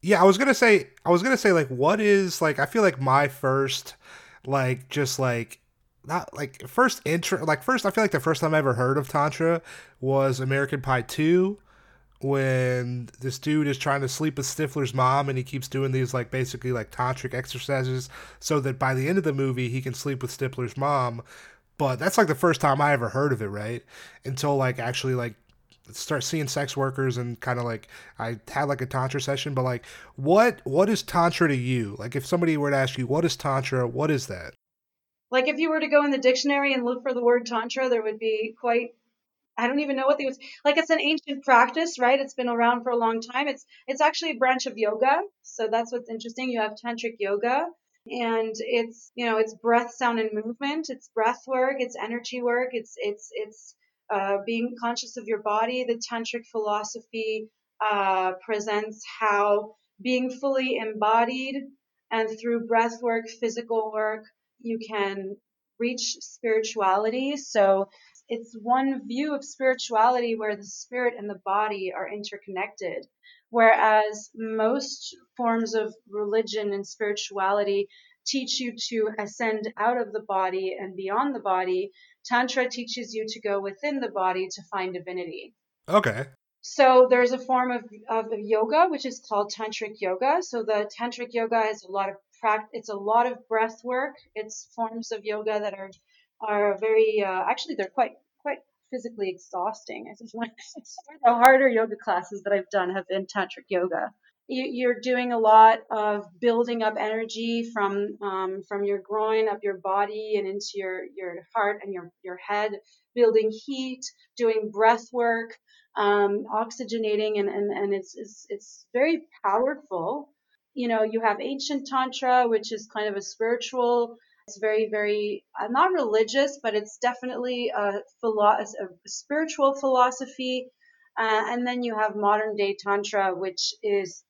Yeah, I was gonna say, I was gonna say, like, what is like? I feel like my first, like, just like not like first intro like first I feel like the first time I ever heard of Tantra was American Pie 2 when this dude is trying to sleep with Stifler's mom and he keeps doing these like basically like tantric exercises so that by the end of the movie he can sleep with Stifler's mom. But that's like the first time I ever heard of it, right? Until like actually like start seeing sex workers and kind of like I had like a tantra session, but like what what is tantra to you? Like if somebody were to ask you what is tantra, what is that? Like if you were to go in the dictionary and look for the word tantra, there would be quite I don't even know what they was like. It's an ancient practice, right? It's been around for a long time. It's it's actually a branch of yoga, so that's what's interesting. You have tantric yoga, and it's you know it's breath, sound, and movement. It's breath work. It's energy work. It's it's it's uh, being conscious of your body. The tantric philosophy uh, presents how being fully embodied and through breath work, physical work, you can reach spirituality. So it's one view of spirituality where the spirit and the body are interconnected. Whereas most forms of religion and spirituality teach you to ascend out of the body and beyond the body, Tantra teaches you to go within the body to find divinity. Okay. So there's a form of, of yoga which is called tantric yoga. So the tantric yoga is a lot of practice. It's a lot of breath work. It's forms of yoga that are are very uh, actually they're quite quite physically exhausting. I think one the harder yoga classes that I've done have been tantric yoga. You're doing a lot of building up energy from um, from your groin up your body and into your your heart and your your head, building heat, doing breath work, um, oxygenating, and, and, and it's, it's it's very powerful. You know, you have ancient tantra, which is kind of a spiritual it's very, very uh, not religious, but it's definitely a, philo- a spiritual philosophy. Uh, and then you have modern day tantra, which is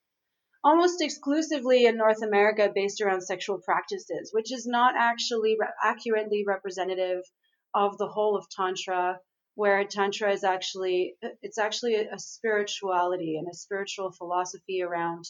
almost exclusively in North America based around sexual practices, which is not actually re- accurately representative of the whole of tantra where tantra is actually it's actually a, a spirituality and a spiritual philosophy around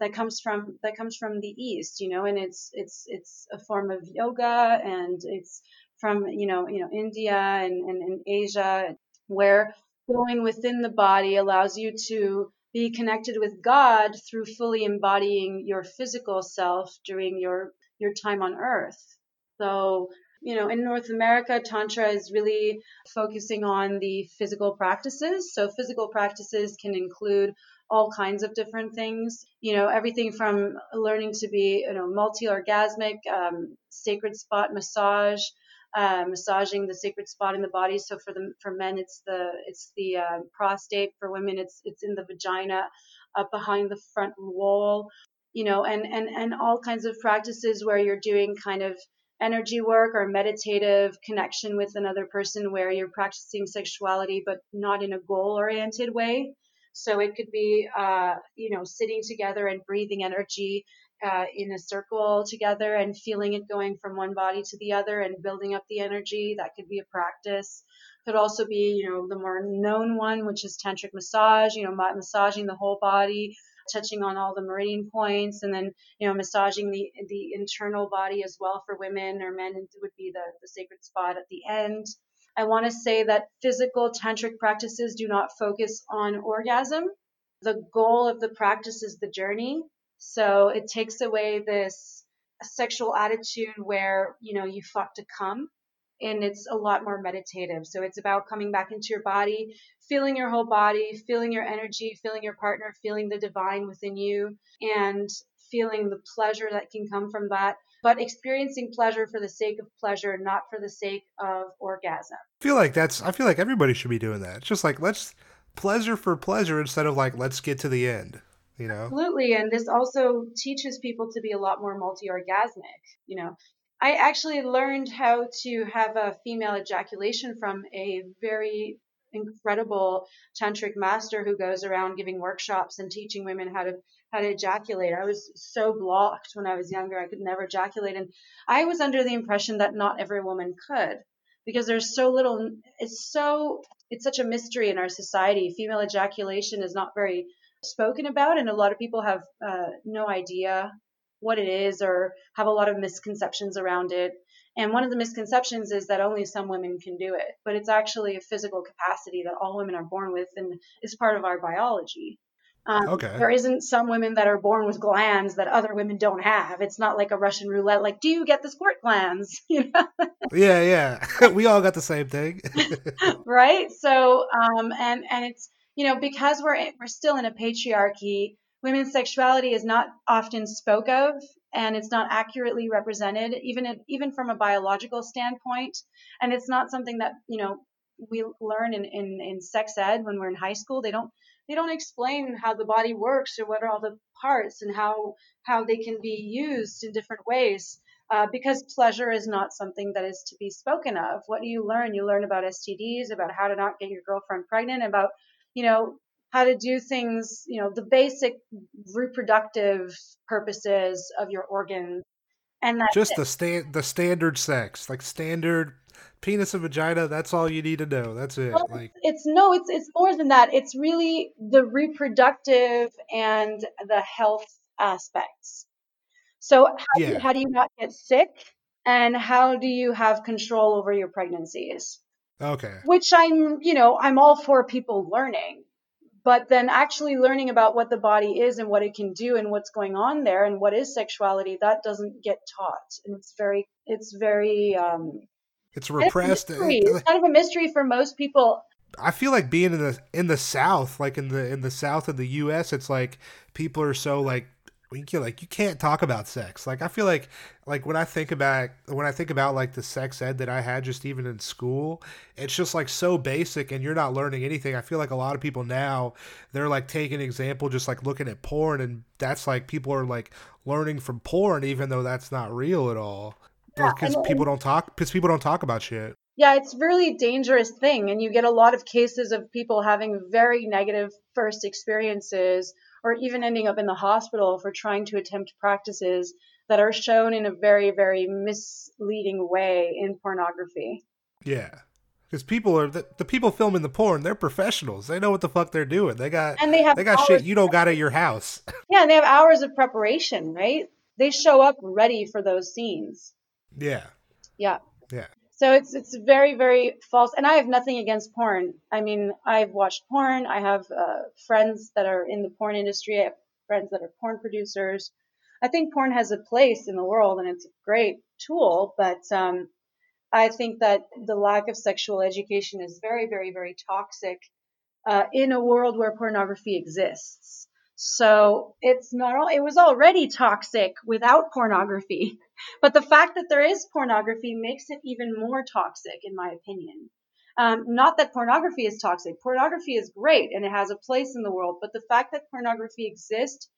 that comes from that comes from the east you know and it's it's it's a form of yoga and it's from you know you know india and, and, and asia where going within the body allows you to be connected with god through fully embodying your physical self during your your time on earth so you know, in North America, Tantra is really focusing on the physical practices. So, physical practices can include all kinds of different things. You know, everything from learning to be, you know, multi-orgasmic, um, sacred spot massage, uh, massaging the sacred spot in the body. So for the for men, it's the it's the uh, prostate. For women, it's it's in the vagina, up behind the front wall. You know, and and and all kinds of practices where you're doing kind of energy work or meditative connection with another person where you're practicing sexuality but not in a goal oriented way so it could be, uh, you know, sitting together and breathing energy uh, in a circle together and feeling it going from one body to the other and building up the energy. That could be a practice. Could also be, you know, the more known one, which is tantric massage, you know, massaging the whole body, touching on all the meridian points, and then, you know, massaging the the internal body as well for women or men. Would be the, the sacred spot at the end. I want to say that physical tantric practices do not focus on orgasm. The goal of the practice is the journey. So it takes away this sexual attitude where, you know, you fuck to come. and it's a lot more meditative. So it's about coming back into your body, feeling your whole body, feeling your energy, feeling your partner, feeling the divine within you, and feeling the pleasure that can come from that, but experiencing pleasure for the sake of pleasure, not for the sake of orgasm. I feel like that's I feel like everybody should be doing that. It's just like let's pleasure for pleasure instead of like let's get to the end. You know? Absolutely. And this also teaches people to be a lot more multi orgasmic. You know, I actually learned how to have a female ejaculation from a very incredible tantric master who goes around giving workshops and teaching women how to how to ejaculate. I was so blocked when I was younger. I could never ejaculate and I was under the impression that not every woman could because there's so little it's so it's such a mystery in our society. Female ejaculation is not very spoken about and a lot of people have uh, no idea what it is or have a lot of misconceptions around it. And one of the misconceptions is that only some women can do it, but it's actually a physical capacity that all women are born with and is part of our biology. Um, okay. There isn't some women that are born with glands that other women don't have. It's not like a Russian roulette. Like, do you get the squirt glands? You know? Yeah, yeah. we all got the same thing. right. So, um, and and it's you know because we're we're still in a patriarchy women's sexuality is not often spoke of and it's not accurately represented even if, even from a biological standpoint. And it's not something that you know we learn in, in, in sex ed when we're in high school. They don't they don't explain how the body works or what are all the parts and how how they can be used in different ways uh, because pleasure is not something that is to be spoken of. What do you learn? You learn about stds about how to not get your girlfriend pregnant about you know how to do things, you know, the basic reproductive purposes of your organs. And that's just it. the stand the standard sex, like standard penis and vagina, that's all you need to know. That's it. Well, like it's no, it's it's more than that. It's really the reproductive and the health aspects. So how, yeah. do, how do you not get sick and how do you have control over your pregnancies? Okay. Which I'm, you know, I'm all for people learning but then actually learning about what the body is and what it can do and what's going on there and what is sexuality that doesn't get taught. And it's very it's very um it's repressed. it's, it's kind of a mystery for most people. I feel like being in the in the South, like in the in the South of the U.S., it's like people are so like you like you can't talk about sex. Like I feel like like when I think about when I think about like the sex ed that I had just even in school, it's just like so basic and you're not learning anything. I feel like a lot of people now they're like taking example just like looking at porn and that's like people are like learning from porn even though that's not real at all. Because yeah, people don't talk because people don't talk about shit. Yeah, it's really dangerous thing and you get a lot of cases of people having very negative first experiences or even ending up in the hospital for trying to attempt practices that are shown in a very, very misleading way in pornography. Yeah. Because people are the, the, people filming the porn, they're professionals. They know what the fuck they're doing. They got and they have they got shit you don't got at your house. Yeah, and they have hours of preparation, right? They show up ready for those scenes. Yeah. Yeah. Yeah. So it's it's very very false. And I have nothing against porn. I mean, I've watched porn. I have uh, friends that are in the porn industry. I have friends that are porn producers. I think porn has a place in the world, and it's a great tool. But um, I think that the lack of sexual education is very very very toxic uh, in a world where pornography exists. So it's not, all, it was already toxic without pornography. But the fact that there is pornography makes it even more toxic, in my opinion. Um, not that pornography is toxic. Pornography is great and it has a place in the world, but the fact that pornography exists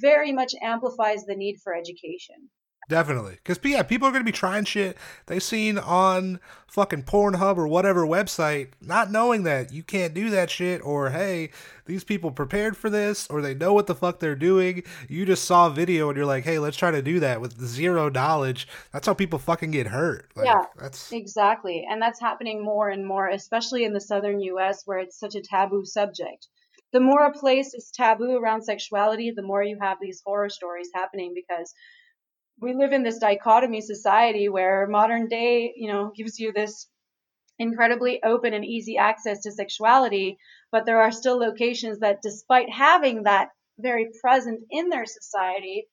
very much amplifies the need for education. Definitely. Because, yeah, people are going to be trying shit they've seen on fucking Pornhub or whatever website, not knowing that you can't do that shit, or hey, these people prepared for this, or they know what the fuck they're doing. You just saw a video and you're like, hey, let's try to do that with zero knowledge. That's how people fucking get hurt. Like, yeah, that's exactly. And that's happening more and more, especially in the southern US where it's such a taboo subject the more a place is taboo around sexuality, the more you have these horror stories happening because we live in this dichotomy society where modern day, you know, gives you this incredibly open and easy access to sexuality, but there are still locations that, despite having that very present in their society,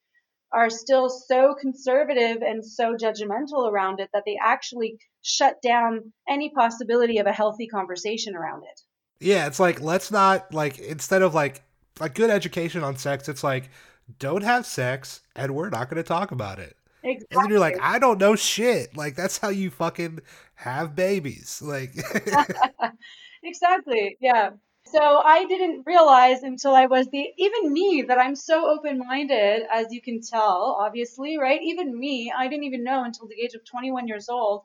are still so conservative and so judgmental around it that they actually shut down any possibility of a healthy conversation around it. Yeah, it's like let's not like instead of like a good education on sex, it's like don't have sex and we're not going to talk about it. Exactly. And you're like, I don't know shit. Like that's how you fucking have babies. Like Exactly. Yeah. So I didn't realize until I was the even me that I'm so open-minded as you can tell, obviously, right? Even me, I didn't even know until the age of 21 years old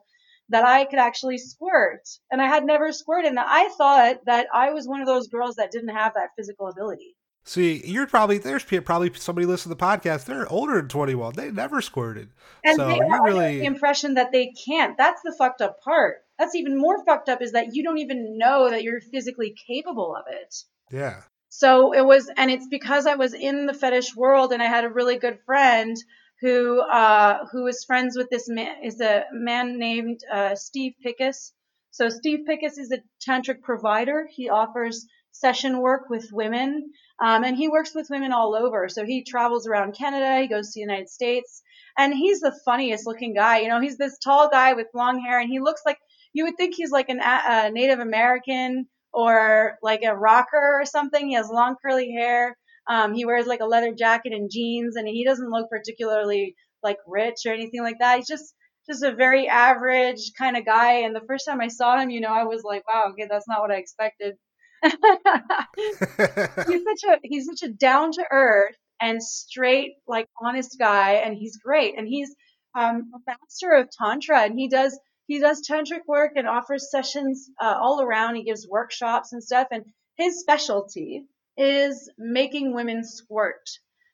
that I could actually squirt. And I had never squirted. And I thought that I was one of those girls that didn't have that physical ability. See, you're probably there's probably somebody listening to the podcast. They're older than 21. They never squirted, and so they you're really the impression that they can't. That's the fucked up part. That's even more fucked up is that you don't even know that you're physically capable of it. yeah. So it was, and it's because I was in the fetish world and I had a really good friend who, uh, who was friends with this man, is a man named, uh, Steve Pickus. So Steve Pickus is a tantric provider. He offers session work with women. Um, and he works with women all over. So he travels around Canada. He goes to the United States and he's the funniest looking guy. You know, he's this tall guy with long hair and he looks like, you would think he's like an, a Native American or like a rocker or something. He has long curly hair. Um, he wears like a leather jacket and jeans, and he doesn't look particularly like rich or anything like that. He's just just a very average kind of guy. And the first time I saw him, you know, I was like, wow, okay, that's not what I expected. he's such a he's such a down to earth and straight, like honest guy, and he's great. And he's um, a master of tantra, and he does he does tantric work and offers sessions uh, all around. He gives workshops and stuff, and his specialty is making women squirt.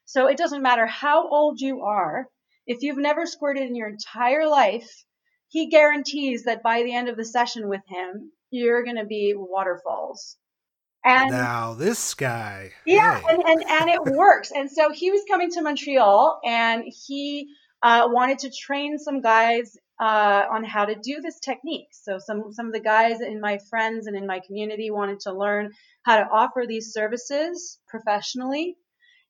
So it doesn't matter how old you are, if you've never squirted in your entire life, he guarantees that by the end of the session with him, you're going to be waterfalls. And now this guy. yeah, hey. and, and, and it works. And so he was coming to Montreal and he uh, wanted to train some guys uh, on how to do this technique. So some some of the guys in my friends and in my community wanted to learn how to offer these services professionally,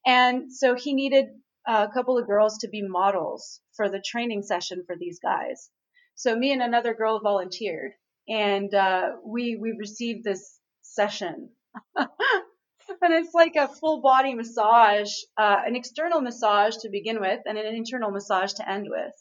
and so he needed a couple of girls to be models for the training session for these guys. So me and another girl volunteered, and uh, we we received this session. and it's like a full body massage, uh, an external massage to begin with, and an internal massage to end with.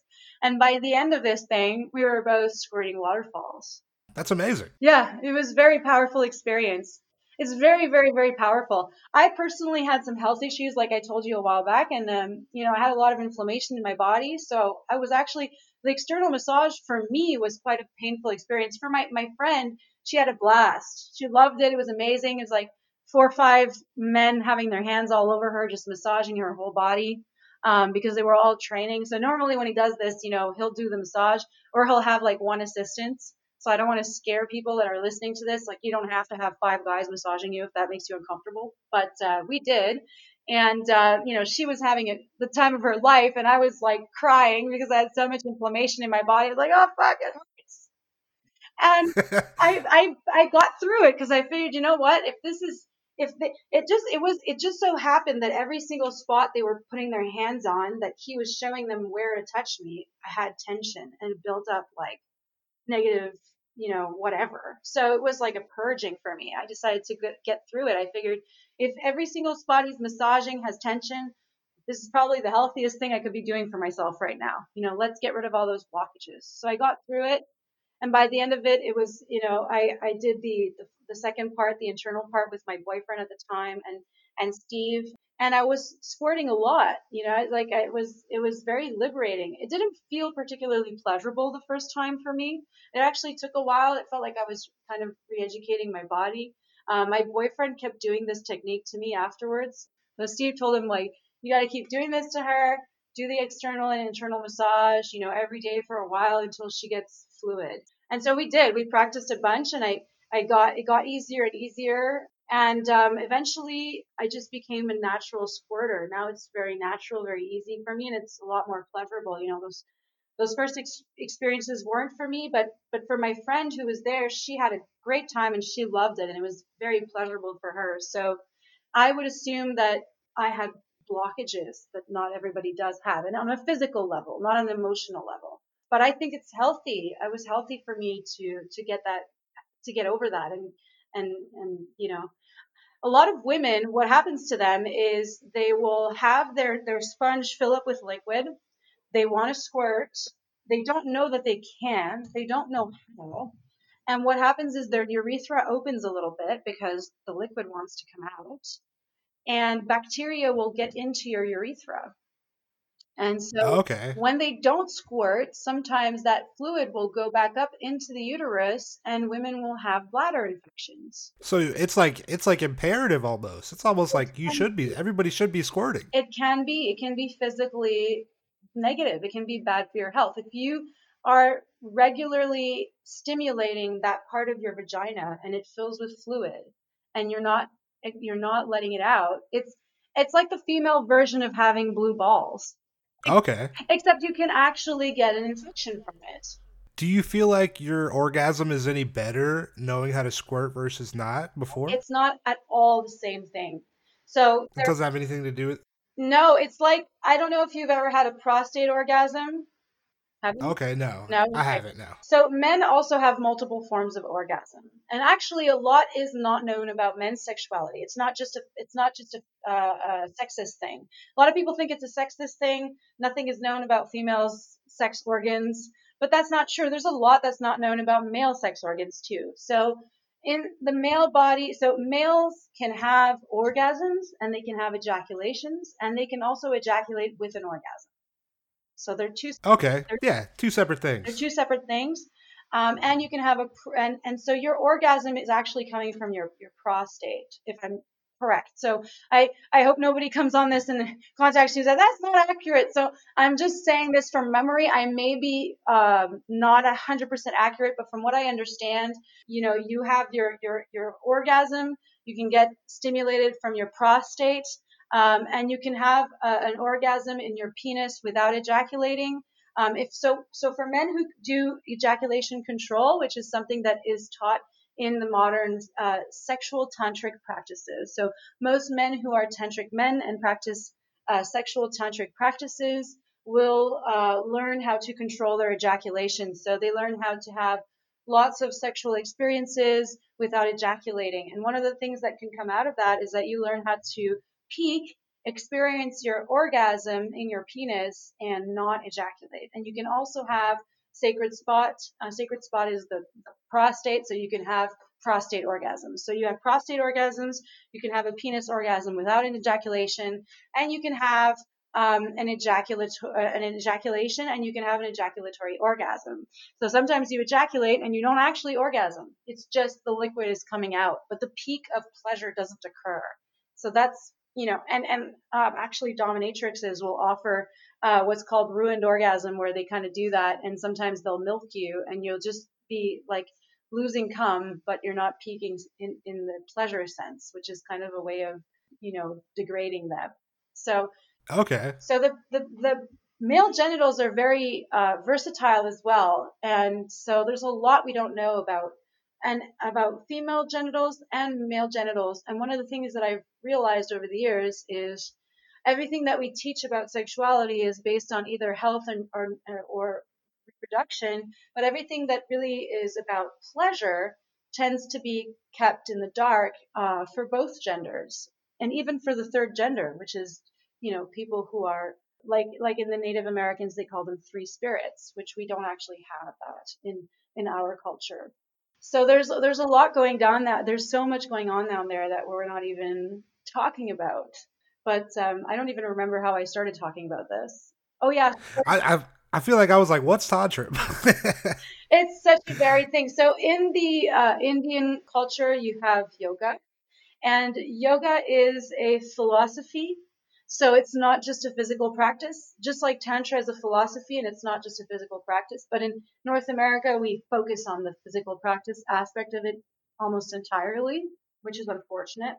And by the end of this thing, we were both squirting waterfalls. That's amazing. Yeah, it was a very powerful experience. It's very, very, very powerful. I personally had some health issues, like I told you a while back, and um, you know, I had a lot of inflammation in my body. So I was actually the external massage for me was quite a painful experience. For my my friend, she had a blast. She loved it. It was amazing. It was like four or five men having their hands all over her, just massaging her whole body. Um, because they were all training. So normally when he does this, you know, he'll do the massage or he'll have like one assistant. So I don't want to scare people that are listening to this. Like you don't have to have five guys massaging you if that makes you uncomfortable. But uh, we did. And, uh, you know, she was having a, the time of her life and I was like crying because I had so much inflammation in my body. I was like, oh, fuck, it. And I, I, I got through it because I figured, you know what? If this is, if they, it just it was it just so happened that every single spot they were putting their hands on that he was showing them where to touch me i had tension and built up like negative you know whatever. So it was like a purging for me. I decided to get, get through it. I figured if every single spot he's massaging has tension this is probably the healthiest thing i could be doing for myself right now. You know let's get rid of all those blockages. So i got through it and by the end of it it was you know i i did the the, the second part the internal part with my boyfriend at the time and and steve. And i was squirting a lot you know like it was it was very liberating. It didn't feel particularly pleasurable the first time for me. It actually took a while. It felt like i was kind of re-educating my body. Um, my boyfriend kept doing this technique to me afterwards. So steve told him like you got to keep doing this to her. Do the external and internal massage you know every day for a while until she gets fluid and so we did. We practiced a bunch, and I I got it got easier and easier. And um, eventually, I just became a natural squirter. Now it's very natural, very easy for me, and it's a lot more pleasurable. You know, those those first ex- experiences weren't for me, but but for my friend who was there, she had a great time and she loved it, and it was very pleasurable for her. So I would assume that I had blockages that not everybody does have, and on a physical level, not an emotional level. But I think it's healthy. It was healthy for me to to get that to get over that and and and you know a lot of women what happens to them is they will have their their sponge fill up with liquid. They want to squirt. They don't know that they can. They don't know how. And what happens is their urethra opens a little bit because the liquid wants to come out. And bacteria will get into your urethra and so Oh, Okay. when they don't squirt, sometimes that fluid will go back up into the uterus and women will have bladder infections. So it's like it's like imperative almost. It's almost like you should be everybody should be squirting. It can be, it can be physically negative. It can be bad for your health. If you are regularly stimulating that part of your vagina and it fills with fluid and you're not you're not letting it out, it's it's like the female version of having blue balls. Okay. Except you can actually get an infection from it. Do you feel like your orgasm is any better knowing how to squirt versus not before? It's not at all the same thing. So It doesn't have anything to do with. no, it's like I don't know if you've ever had a prostate orgasm. Have you? Okay, no, No, I haven't. No. So men also have multiple forms of orgasm, and actually, a lot is not known about men's sexuality. It's not just a it's not just a, uh, a sexist thing. A lot of people think it's a sexist thing. Nothing is known about females' sex organs, but that's not true. There's a lot that's not known about male sex organs too. So in the male body, so males can have orgasms and they can have ejaculations, and they can also ejaculate with an orgasm. So they're two Okay, They're- yeah, two separate things. they're two separate things. Um, and you can have a, and, and so your orgasm is actually coming from your, your prostate, if I'm correct. So I, I hope nobody comes on this and contacts you and says, that's not accurate. So I'm just saying this from memory. I may be, um, not a hundred percent accurate, but from what I understand, you know, you have your, your, your orgasm, you can get stimulated from your prostate. Um, and you can have a, an orgasm in your penis without ejaculating. Um, if so, so for men who do ejaculation control, which is something that is taught in the modern uh, sexual tantric practices. So most men who are tantric men and practice uh, sexual tantric practices will uh, learn how to control their ejaculation. So they learn how to have lots of sexual experiences without ejaculating. And one of the things that can come out of that is that you learn how to peak experience your orgasm in your penis and not ejaculate. And you can also have sacred spot. Uh, sacred spot is the, the prostate, so you can have prostate orgasms. So you have prostate orgasms, you can have a penis orgasm without an ejaculation, and you can have um, an ejaculatory uh, an ejaculation, and you can have an ejaculatory orgasm. So sometimes you ejaculate and you don't actually orgasm. It's just the liquid is coming out, but the peak of pleasure doesn't occur. So that's you know, and and um, actually dominatrixes will offer uh, what's called ruined orgasm, where they kind of do that, and sometimes they'll milk you, and you'll just be like losing cum, but you're not peaking in in the pleasure sense, which is kind of a way of you know degrading them. So Okay, so the the, the male genitals are very uh, versatile as well, and so there's a lot we don't know about and about female genitals and male genitals. And one of the things that I've realized over the years is everything that we teach about sexuality is based on either health and or, or reproduction, but everything that really is about pleasure tends to be kept in the dark uh, for both genders, and even for the third gender, which is you know people who are like like in the Native Americans they call them three spirits, which we don't actually have that in in our culture. So there's there's a lot going down that there's so much going on down there that we're not even talking about. But um, I don't even remember how I started talking about this. Oh yeah, I, I I feel like I was like, what's tantra? it's such a varied thing. So in the uh, Indian culture, you have yoga, and yoga is a philosophy. So it's not just a physical practice, just like tantra is a philosophy, and it's not just a physical practice. But in North America, we focus on the physical practice aspect of it almost entirely, which is unfortunate.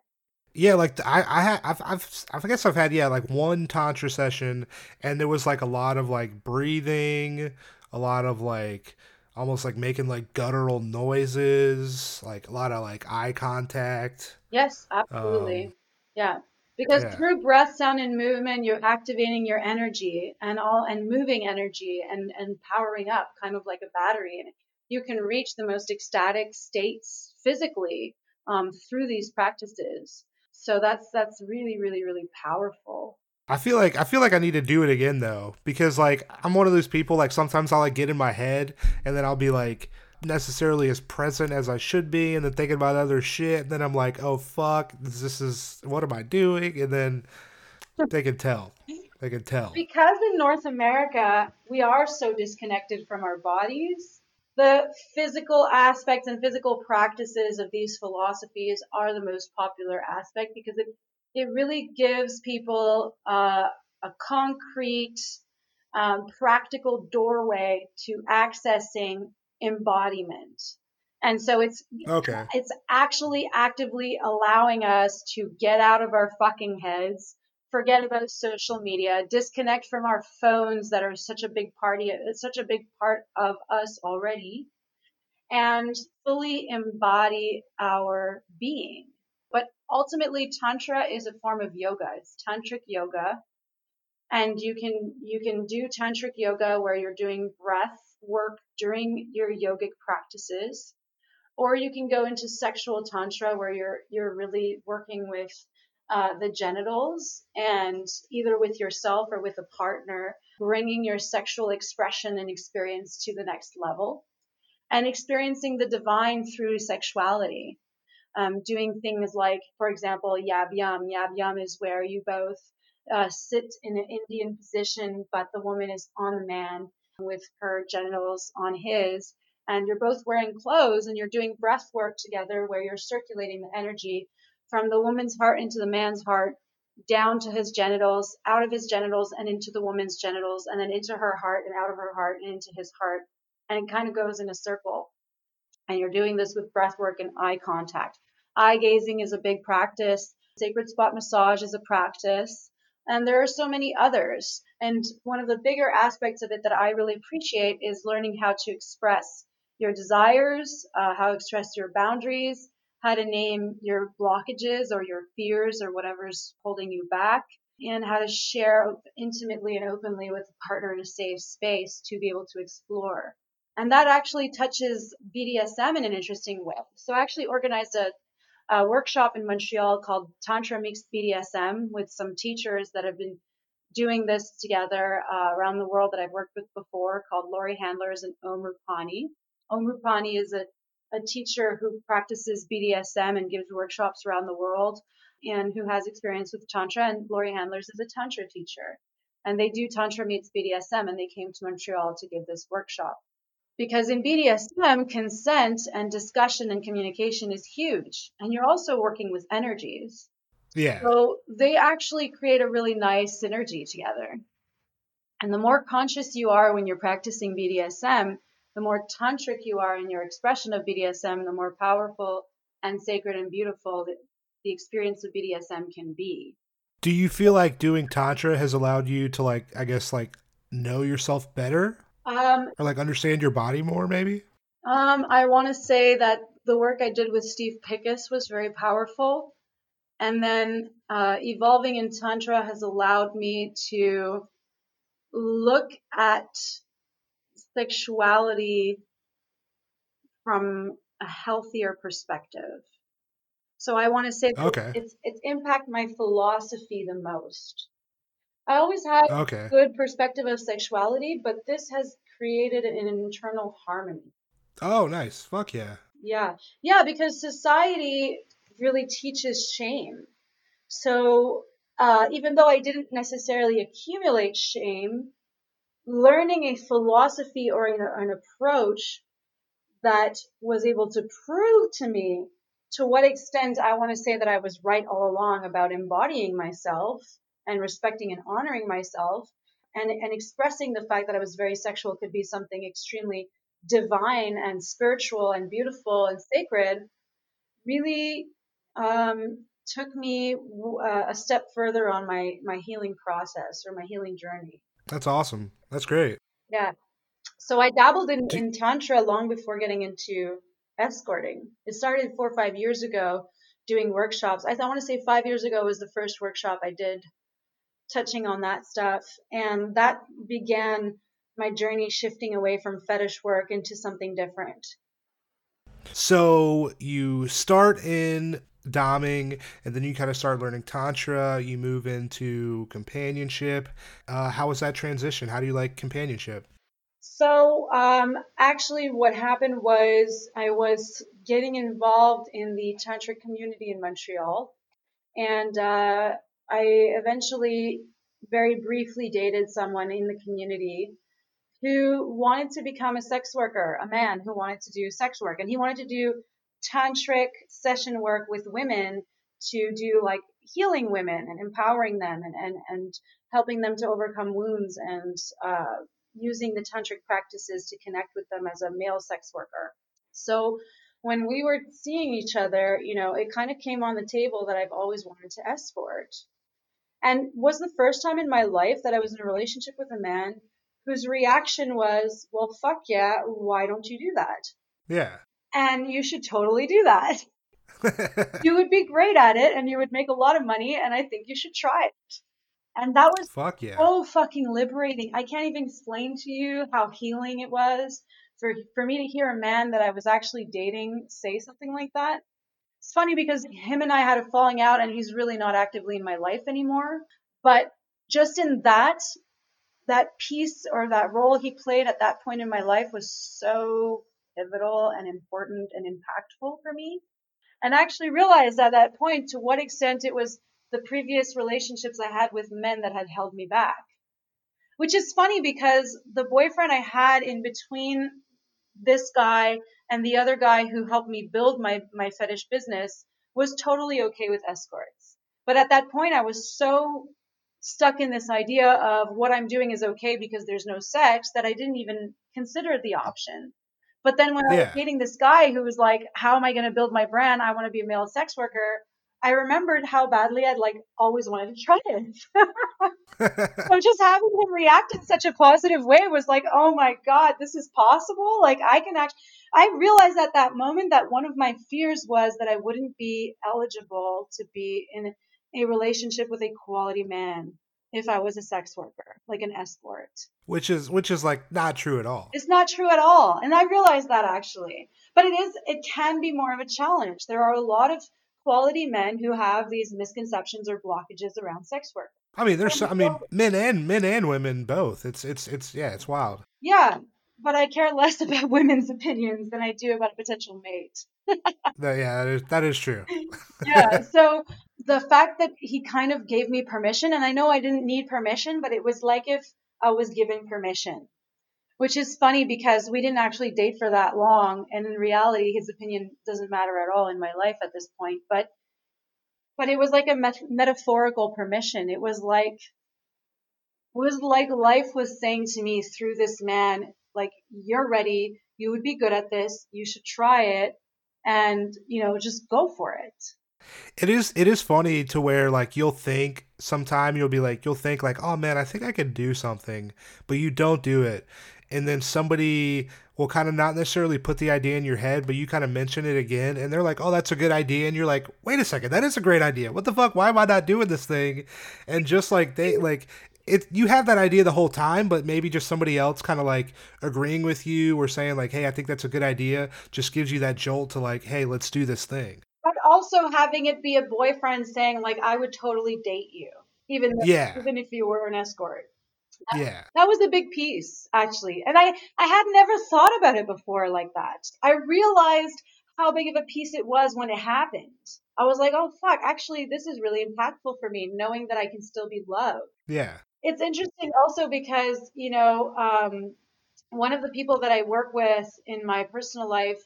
yeah, like I I, I've, I've I guess I've had yeah like one tantra session, and there was like a lot of like breathing, a lot of like almost like making like guttural noises, like a lot of like eye contact. Yes, absolutely. Um, yeah. Because Yeah. through breath sound and movement you're activating your energy and all and moving energy and and powering up kind of like a battery. And you can reach the most ecstatic states physically um, through these practices. So that's that's really really really powerful. I feel like I feel like I need to do it again though because like I'm one of those people like sometimes I'll like get in my head and then I'll be like necessarily as present as I should be and then thinking about other shit and then I'm like oh fuck this is what am I doing? And then they can tell. They can tell. Because in North America we are so disconnected from our bodies, the physical aspects and physical practices of these philosophies are the most popular aspect because it it really gives people uh, a concrete, um, practical doorway to accessing embodiment. And so it's okay it's actually actively allowing us to get out of our fucking heads, forget about social media, disconnect from our phones that are such a big party, it's such a big part of us already, and fully embody our being. But ultimately, Tantra is a form of yoga. It's tantric yoga. And you can, you can do tantric yoga where you're doing breath work during your yogic practices. Or you can go into sexual tantra where you're you're really working with uh, the genitals and either with yourself or with a partner bringing your sexual expression and experience to the next level and experiencing the divine through sexuality. Um, doing things like for example yab yum yab yum is where you both uh, sit in an indian position but the woman is on the man with her genitals on his and you're both wearing clothes and you're doing breath work together where you're circulating the energy from the woman's heart into the man's heart down to his genitals out of his genitals and into the woman's genitals and then into her heart and out of her heart and into his heart. And it kind of goes in a circle. And you're doing this with breath work and eye contact. Eye gazing is a big practice. Sacred spot massage is a practice and there are so many others and one of the bigger aspects of it that i really appreciate is learning how to express your desires, uh, how to express your boundaries, how to name your blockages or your fears or whatever's holding you back, and how to share intimately and openly with a partner in a safe space to be able to explore. And that actually touches BDSM in an interesting way. So I actually organized a, a workshop in Montreal called Tantra Meets BDSM with some teachers that have been doing this together uh, around the world that I've worked with before called Laurie Handlers and Om Rupani. Om Rupani is a, a teacher who practices BDSM and gives workshops around the world and who has experience with Tantra. And Laurie Handlers is a Tantra teacher. And they do Tantra meets BDSM, and they came to Montreal to give this workshop. Because in BDSM, consent and discussion and communication is huge. And you're also working with energies. yeah So they actually create a really nice synergy together. And the more conscious you are when you're practicing BDSM, the more tantric you are in your expression of BDSM, the more powerful and sacred and beautiful the, the experience of BDSM can be. do you feel like doing tantra has allowed you to like I guess like know yourself better Um, or like understand your body more maybe um, I want to say that the work I did with Steve Pickus was very powerful. And then uh, evolving in Tantra has allowed me to look at sexuality from a healthier perspective. So I want to say that Okay. it's it's impacted my philosophy the most. I always had okay good perspective of sexuality, but this has created an internal harmony. oh nice fuck yeah Yeah. Yeah, because society really teaches shame. So uh, even though I didn't necessarily accumulate shame, learning a philosophy or an, an approach that was able to prove to me to what extent I want to say that I was right all along about embodying myself and respecting and honoring myself and, and expressing the fact that I was very sexual could be something extremely divine and spiritual and beautiful and sacred really um, took me uh, a step further on my, my healing process or my healing journey. that's awesome that's great Yeah. So I dabbled in, in Tantra long before getting into escorting. It started four or five years ago doing workshops. I, I want to say five years ago was the first workshop I did touching on that stuff. And that began my journey shifting away from fetish work into something different. So you start in doming and then you kind of start learning tantra. You move into companionship. Uh, how was that transition? How do you like companionship? So um, actually what happened was i was getting involved in the tantric community in montreal. And uh, i eventually very briefly dated someone in the community who wanted to become a sex worker, a man who wanted to do sex work. And he wanted to do tantric session work with women to do like healing women and empowering them and, and, and helping them to overcome wounds and uh, using the tantric practices to connect with them as a male sex worker. So when we were seeing each other, you know, it kind of came on the table that I've always wanted to escort. And was the first time in my life that I was in a relationship with a man whose reaction was, well, fuck yeah, why don't you do that? Yeah. And you should totally do that. you would be great at it and you would make a lot of money, and I think you should try it. And that was Fuck yeah. so fucking liberating. I can't even explain to you how healing it was for for me to hear a man that I was actually dating say something like that. It's funny because him and I had a falling out and he's really not actively in my life anymore. But just in that that piece or that role he played at that point in my life was so pivotal and important and impactful for me. And I actually realized at that point to what extent it was the previous relationships I had with men that had held me back. Which is funny because the boyfriend I had in between this guy and the other guy who helped me build my, my fetish business was totally okay with escorts. But at that point, I was so stuck in this idea of what I'm doing is okay because there's no sex that I didn't even consider the option. But then when yeah. I was dating this guy who was like, how am I going to build my brand? I want to be a male sex worker. I remembered how badly I'd like always wanted to try it. so just having him react in such a positive way was like, oh my God, this is possible. Like I can actually, I realized at that moment that one of my fears was that I wouldn't be eligible to be in a relationship with a quality man if I was a sex worker, like an escort. Which is which is like not true at all. It's not true at all. And I realized that actually. But it is it can be more of a challenge. There are a lot of quality men who have these misconceptions or blockages around sex work. I mean, there's I mean, men and men and women both. It's it's it's yeah, it's wild. Yeah, but I care less about women's opinions than I do about a potential mate. yeah, that is, that is true. yeah. So the fact that he kind of gave me permission, and I know I didn't need permission, but it was like if I was given permission, which is funny because we didn't actually date for that long, and in reality, his opinion doesn't matter at all in my life at this point. But but it was like a met- metaphorical permission. It was like it was like life was saying to me through this man, like you're ready, you would be good at this, you should try it, and you know just go for it it is it is funny to where like you'll think sometime you'll be like you'll think like oh man i think i could do something but you don't do it and then somebody will kind of not necessarily put the idea in your head but you kind of mention it again and they're like oh that's a good idea and you're like wait a second that is a great idea. What the fuck? Why am i not doing this thing? And just like they like it you have that idea the whole time, but maybe just somebody else kind of like agreeing with you or saying like, "Hey, I think that's a good idea," just gives you that jolt to like, "Hey, let's do this thing." But also having it be a boyfriend saying like, "I would totally date you," even yeah, even if you were an escort. That, yeah, that was a big piece actually, and I I had never thought about it before like that. I realized how big of a piece it was when it happened. I was like, oh fuck, actually, this is really impactful for me, knowing that I can still be loved. Yeah it's interesting also because you know um, one of the people that I work with in my personal life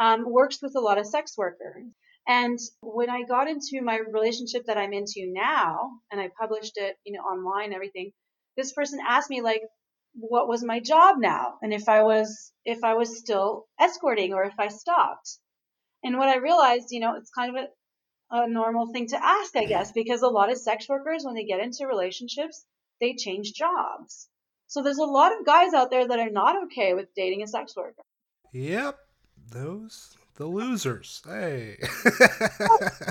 um, works with a lot of sex workers. And when I got into my relationship that I'm into now, and I published it, you know, online, everything, this person asked me like, what was my job now, and if I was if I was still escorting or if I stopped. And what I realized, you know, it's kind of a, a normal thing to ask, I guess, because a lot of sex workers, when they get into relationships, they change jobs. So there's a lot of guys out there that are not okay with dating a sex worker. Yep. Those the losers. Hey.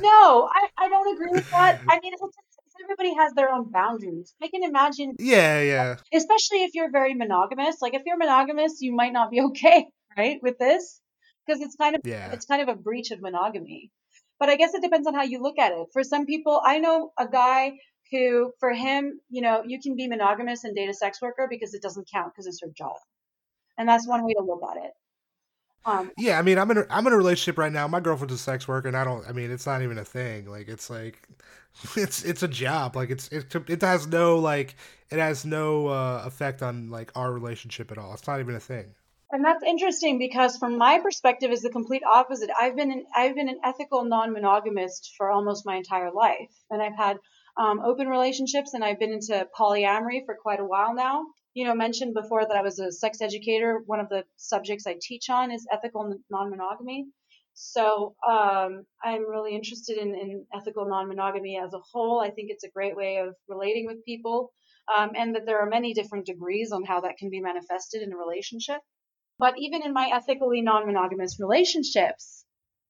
no, I, I don't agree with that. I mean, it's, everybody has their own boundaries. I can imagine. Yeah, yeah. Especially if you're very monogamous. Like if you're monogamous, you might not be okay, right, with this, because it's kind of yeah. it's kind of a breach of monogamy. But I guess it depends on how you look at it. For some people, I know a guy who, for him, you know, you can be monogamous and date a sex worker because it doesn't count because it's her job, and that's one way to look at it. Um, yeah, I mean, I'm in a, I'm in a relationship right now. My girlfriend's a sex worker, and I don't. I mean, it's not even a thing. Like, it's like, it's it's a job. Like, it's it it has no like it has no uh, effect on like our relationship at all. It's not even a thing. And that's interesting because from my perspective is the complete opposite. I've been an, I've been an ethical non-monogamist for almost my entire life, and I've had um, open relationships, and I've been into polyamory for quite a while now you know, mentioned before that I was a sex educator. One of the subjects I teach on is ethical non-monogamy. So um, I'm really interested in, in ethical non-monogamy as a whole. I think it's a great way of relating with people, um, and that there are many different degrees on how that can be manifested in a relationship. But even in my ethically non-monogamous relationships,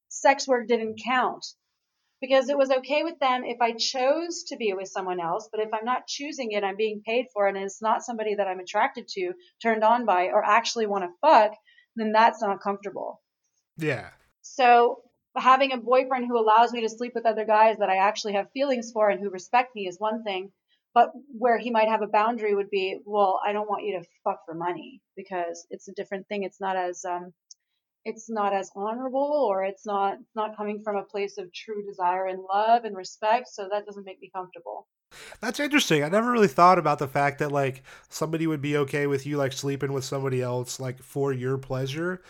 sex work didn't count because it was okay with them if I chose to be with someone else. But if I'm not choosing it, I'm being paid for it, and it's not somebody that I'm attracted to, turned on by, or actually want to fuck, then that's not comfortable. Yeah. So having a boyfriend who allows me to sleep with other guys that I actually have feelings for and who respect me is one thing. But where he might have a boundary would be, well, I don't want you to fuck for money because it's a different thing. It's not as um, it's not as honorable or it's not not coming from a place of true desire and love and respect so that doesn't make me comfortable. That's interesting. I never really thought about the fact that like somebody would be okay with you like sleeping with somebody else like for your pleasure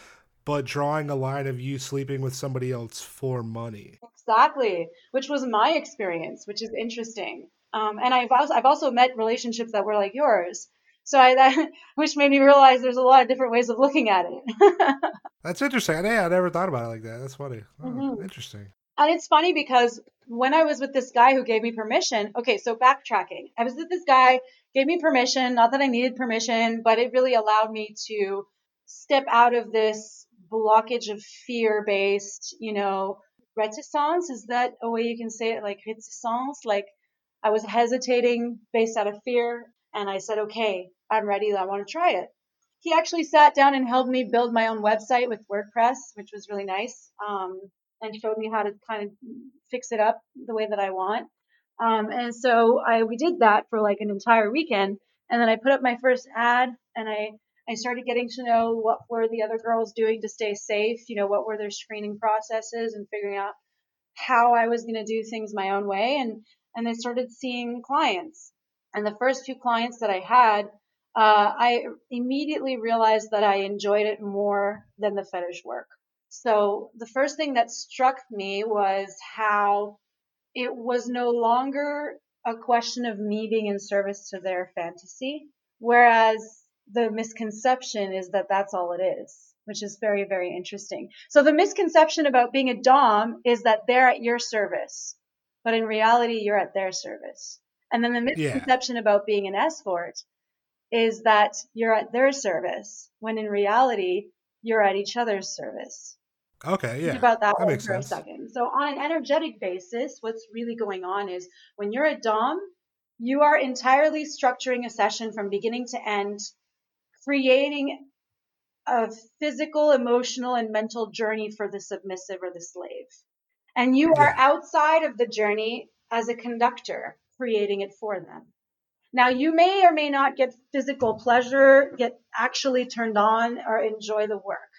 but drawing a line of you sleeping with somebody else for money. Exactly which was my experience which is interesting. Um, and I've also, I've also met relationships that were like yours so I, that, which made me realize there's a lot of different ways of looking at it. That's interesting. Yeah, I never thought about it like that. That's funny. Oh, mm-hmm. Interesting. And it's funny because when I was with this guy who gave me permission, okay, so backtracking. I was with this guy, gave me permission, not that I needed permission, but it really allowed me to step out of this blockage of fear based, you know, reticence. Is that a way you can say it? Like reticence? Like I was hesitating based out of fear. And I said, okay, I'm ready. I want to try it. He actually sat down and helped me build my own website with WordPress, which was really nice, um, and showed me how to kind of fix it up the way that I want. Um, and so I we did that for like an entire weekend, and then I put up my first ad, and I I started getting to know what were the other girls doing to stay safe. You know, what were their screening processes, and figuring out how I was going to do things my own way, and and I started seeing clients. And the first few clients that I had, uh, I immediately realized that I enjoyed it more than the fetish work. So the first thing that struck me was how it was no longer a question of me being in service to their fantasy, whereas the misconception is that that's all it is, which is very, very interesting. So the misconception about being a Dom is that they're at your service, but in reality, you're at their service. And then the misconception yeah. about being an escort is that you're at their service when in reality you're at each other's service. Okay, yeah. Think about that, that one for sense. a second. So on an energetic basis, what's really going on is when you're a Dom, you are entirely structuring a session from beginning to end, creating a physical, emotional, and mental journey for the submissive or the slave. And you are outside of the journey as a conductor creating it for them. Now you may or may not get physical pleasure, get actually turned on or enjoy the work.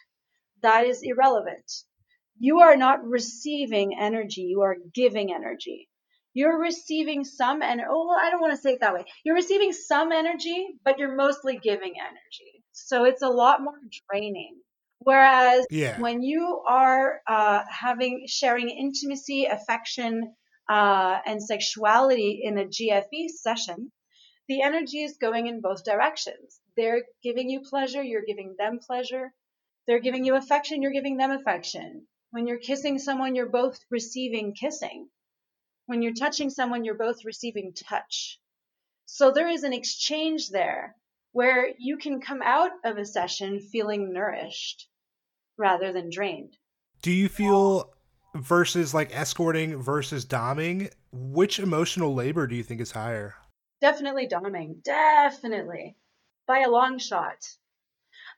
That is irrelevant. You are not receiving energy. You are giving energy. You're receiving some and oh, well, I don't want to say it that way. You're receiving some energy, but you're mostly giving energy. So it's a lot more draining. Whereas yeah. when you are uh, having sharing intimacy, affection, uh, and sexuality in a GFE session, the energy is going in both directions. They're giving you pleasure, you're giving them pleasure. They're giving you affection, you're giving them affection. When you're kissing someone, you're both receiving kissing. When you're touching someone, you're both receiving touch. So there is an exchange there where you can come out of a session feeling nourished rather than drained. Do you feel versus like escorting versus doming, which emotional labor do you think is higher? Definitely doming. Definitely. By a long shot.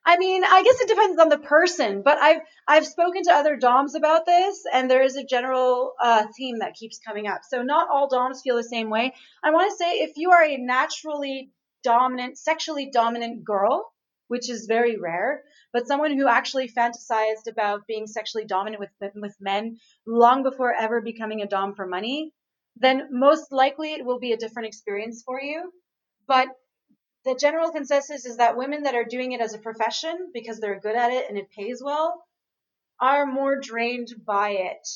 I mean, I guess it depends on the person, but I've I've spoken to other DOMs about this, and there is a general uh, theme that keeps coming up. So not all DOMs feel the same way. I want to say if you are a naturally dominant, sexually dominant girl, which is very rare, but someone who actually fantasized about being sexually dominant with with men long before ever becoming a dom for money, then most likely it will be a different experience for you. But the general consensus is that women that are doing it as a profession because they're good at it and it pays well are more drained by it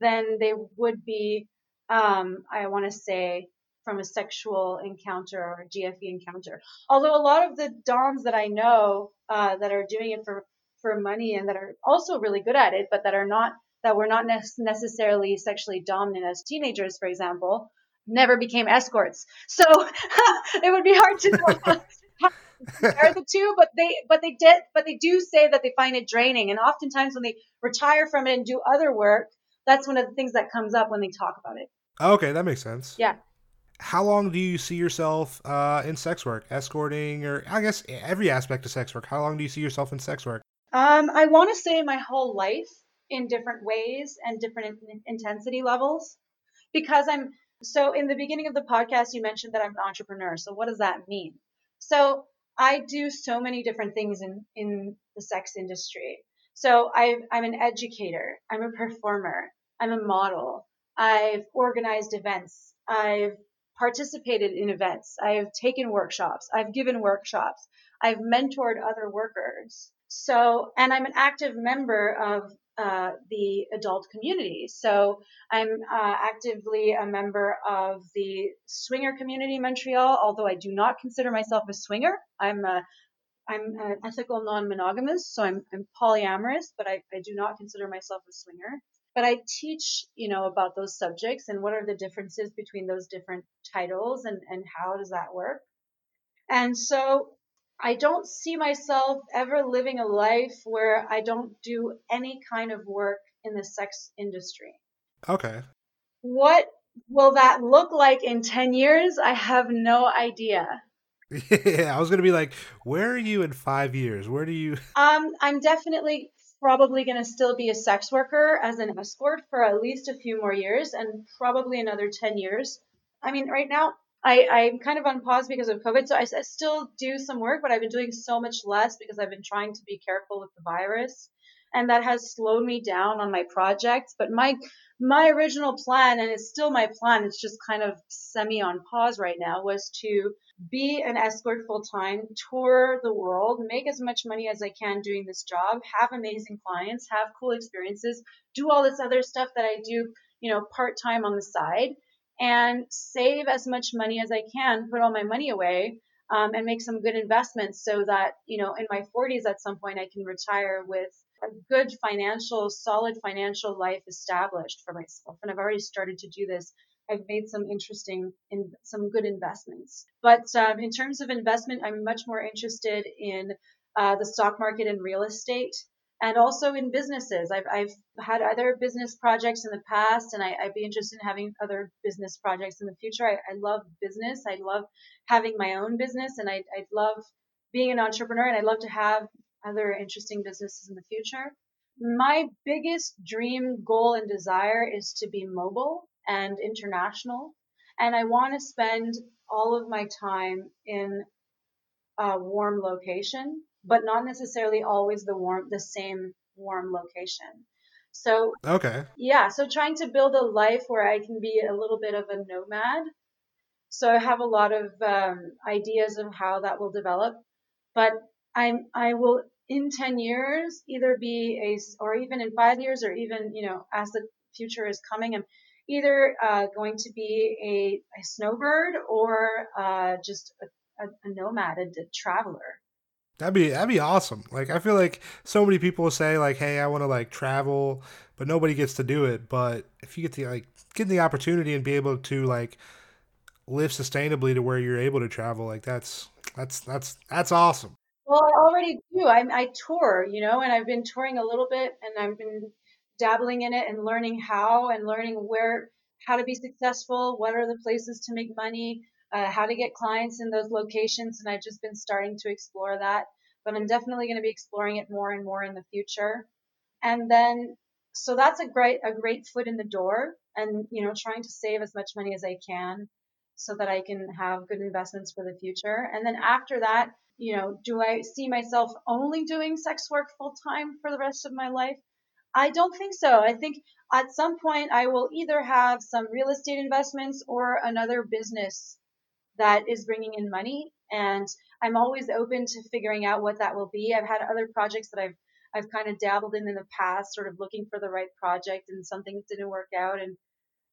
than they would be, um, I want to say, from a sexual encounter or a GFE encounter. Although a lot of the DOMs that I know uh, that are doing it for, for money and that are also really good at it, but that are not, that were not ne- necessarily sexually dominant as teenagers, for example, never became escorts. So it would be hard to know compare the two, but they but they did but they do say that they find it draining. And oftentimes when they retire from it and do other work, that's one of the things that comes up when they talk about it. Okay, that makes sense. Yeah. How long do you see yourself uh, in sex work, escorting, or I guess every aspect of sex work? How long do you see yourself in sex work? Um, I want to say my whole life in different ways and different in- intensity levels because I'm so in the beginning of the podcast, you mentioned that I'm an entrepreneur. So what does that mean? So I do so many different things in, in the sex industry. So i am an educator. I'm a performer. I'm a model. I've organized events. I've participated in events. I've taken workshops. I've given workshops. I've mentored other workers. So, and I'm an active member of uh, the adult community. So I'm uh, actively a member of the swinger community in Montreal, although I do not consider myself a swinger. I'm a I'm an ethical non-monogamous, so I'm, I'm polyamorous, but I, I do not consider myself a swinger. But I teach, you know, about those subjects and what are the differences between those different titles and, and how does that work. And so I don't see myself ever living a life where I don't do any kind of work in the sex industry. Okay. What will that look like in 10 years? I have no idea. Yeah, I was going to be like, where are you in 5 years? Where do you Um I'm definitely probably going to still be a sex worker as an escort for at least a few more years and probably another 10 years. I mean, right now I, I'm kind of on pause because of COVID. So I, I still do some work, but I've been doing so much less because I've been trying to be careful with the virus. And that has slowed me down on my projects. But my my original plan, and it's still my plan, it's just kind of semi on pause right now, was to be an escort full time, tour the world, make as much money as I can doing this job, have amazing clients, have cool experiences, do all this other stuff that I do, you know, part time on the side and save as much money as I can, put all my money away, um, and make some good investments so that, you know, in my 40s at some point I can retire with a good financial, solid financial life established for myself. And I've already started to do this. I've made some interesting, in, some good investments. But um, in terms of investment, I'm much more interested in uh, the stock market and real estate and also in businesses. I've, I've had other business projects in the past, and I, would be interested in having other business projects in the future. I, I love business. I love having my own business, and I, I love being an entrepreneur, and I'd love to have other interesting businesses in the future. My biggest dream, goal, and desire is to be mobile and international. And I want to spend all of my time in a warm location but not necessarily always the warm, the same warm location. So, okay. Yeah. So trying to build a life where I can be a little bit of a nomad. So I have a lot of um, ideas of how that will develop, but I'm, I will in 10 years either be a, or even in five years, or even, you know, as the future is coming, I'm either uh, going to be a, a snowbird or uh, just a, a, a nomad, a, a traveler. That'd be that'd be awesome. Like I feel like so many people say like, "Hey, I want to like travel," but nobody gets to do it. But if you get the like get the opportunity and be able to like live sustainably to where you're able to travel, like that's that's that's that's awesome. Well, I already do. I, I tour, you know, and I've been touring a little bit, and I've been dabbling in it and learning how and learning where how to be successful, what are the places to make money, uh, how to get clients in those locations, and I've just been starting to explore that. But I'm definitely going to be exploring it more and more in the future. And then, so that's a great a great foot in the door, and you know, trying to save as much money as I can so that I can have good investments for the future. And then after that, you know, do I see myself only doing sex work full time for the rest of my life? I don't think so. I think at some point I will either have some real estate investments or another business that is bringing in money. And I'm always open to figuring out what that will be. I've had other projects that I've I've kind of dabbled in in the past, sort of looking for the right project, and some things didn't work out. And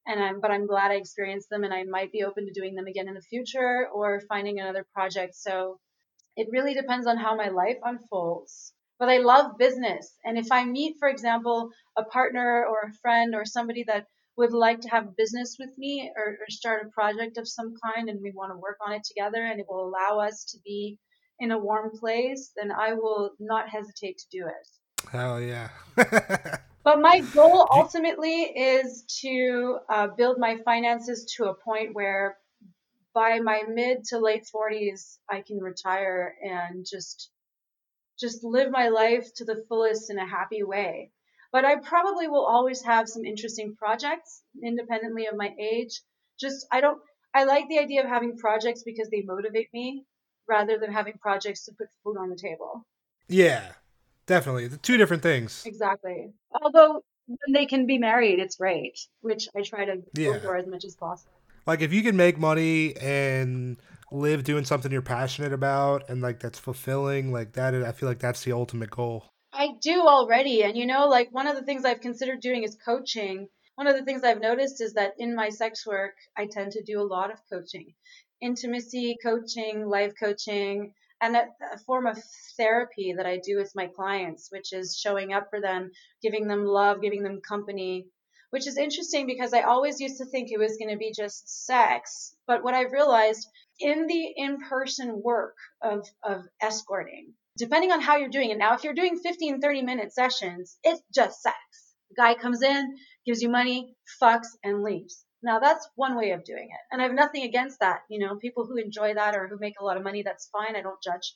and I'm but I'm glad I experienced them, and I might be open to doing them again in the future or finding another project. So it really depends on how my life unfolds. But I love business, and if I meet, for example, a partner or a friend or somebody that would like to have business with me or, or start a project of some kind, and we want to work on it together, and it will allow us to be in a warm place, then I will not hesitate to do it. Hell yeah. But my goal ultimately is to uh, build my finances to a point where by my mid to late 40s, I can retire and just just live my life to the fullest in a happy way. But I probably will always have some interesting projects independently of my age. Just I don't I like the idea of having projects because they motivate me rather than having projects to put food on the table. Yeah. Definitely. The two different things. Exactly. Although when they can be married, it's great, which I try to Yeah. for as much as possible. Like if you can make money and live doing something you're passionate about and like that's fulfilling, like that I feel like that's the ultimate goal. I do already. And you know, like one of the things I've considered doing is coaching. One of the things I've noticed is that in my sex work, I tend to do a lot of coaching, intimacy coaching, life coaching, and a, a form of therapy that I do with my clients, which is showing up for them, giving them love, giving them company, which is interesting because I always used to think it was going to be just sex. But what I've realized in the in person work of, of escorting, depending on how you're doing it. Now, if you're doing 15, 30 minute sessions, it's just sex. The guy comes in, gives you money, fucks, and leaves. Now, that's one way of doing it. And I have nothing against that. You know, people who enjoy that or who make a lot of money, that's fine. I don't judge.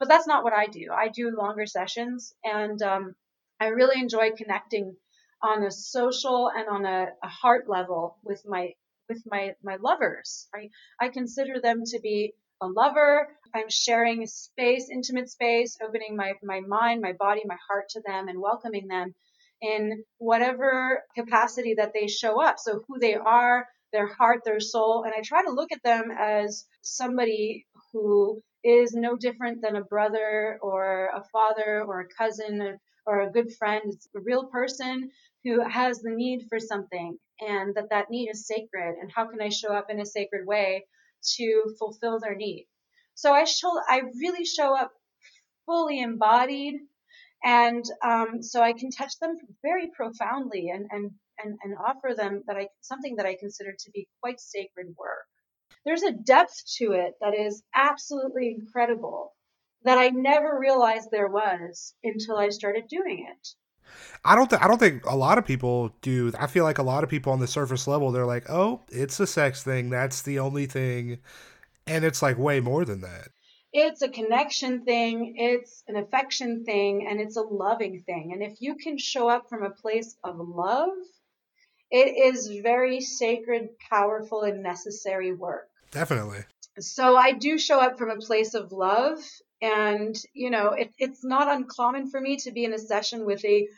But that's not what I do. I do longer sessions, and um, I really enjoy connecting on a social and on a, a heart level with my with my my lovers. I I consider them to be a lover. I'm sharing space, intimate space, opening my my mind, my body, my heart to them, and welcoming them in whatever capacity that they show up. So who they are, their heart, their soul, and I try to look at them as somebody who is no different than a brother or a father or a cousin or a good friend. It's a real person who has the need for something and that that need is sacred and how can I show up in a sacred way to fulfill their need. So I show I really show up fully embodied and um, so I can touch them very profoundly and, and, and, and offer them that I something that I consider to be quite sacred work. There's a depth to it that is absolutely incredible that I never realized there was until I started doing it. I don't th- I don't think a lot of people do. I feel like a lot of people on the surface level they're like, "Oh, it's a sex thing. That's the only thing." And it's like way more than that. It's a connection thing, it's an affection thing, and it's a loving thing. And if you can show up from a place of love, it is very sacred, powerful, and necessary work. Definitely. So I do show up from a place of love. And, you know, it, it's not uncommon for me to be in a session with a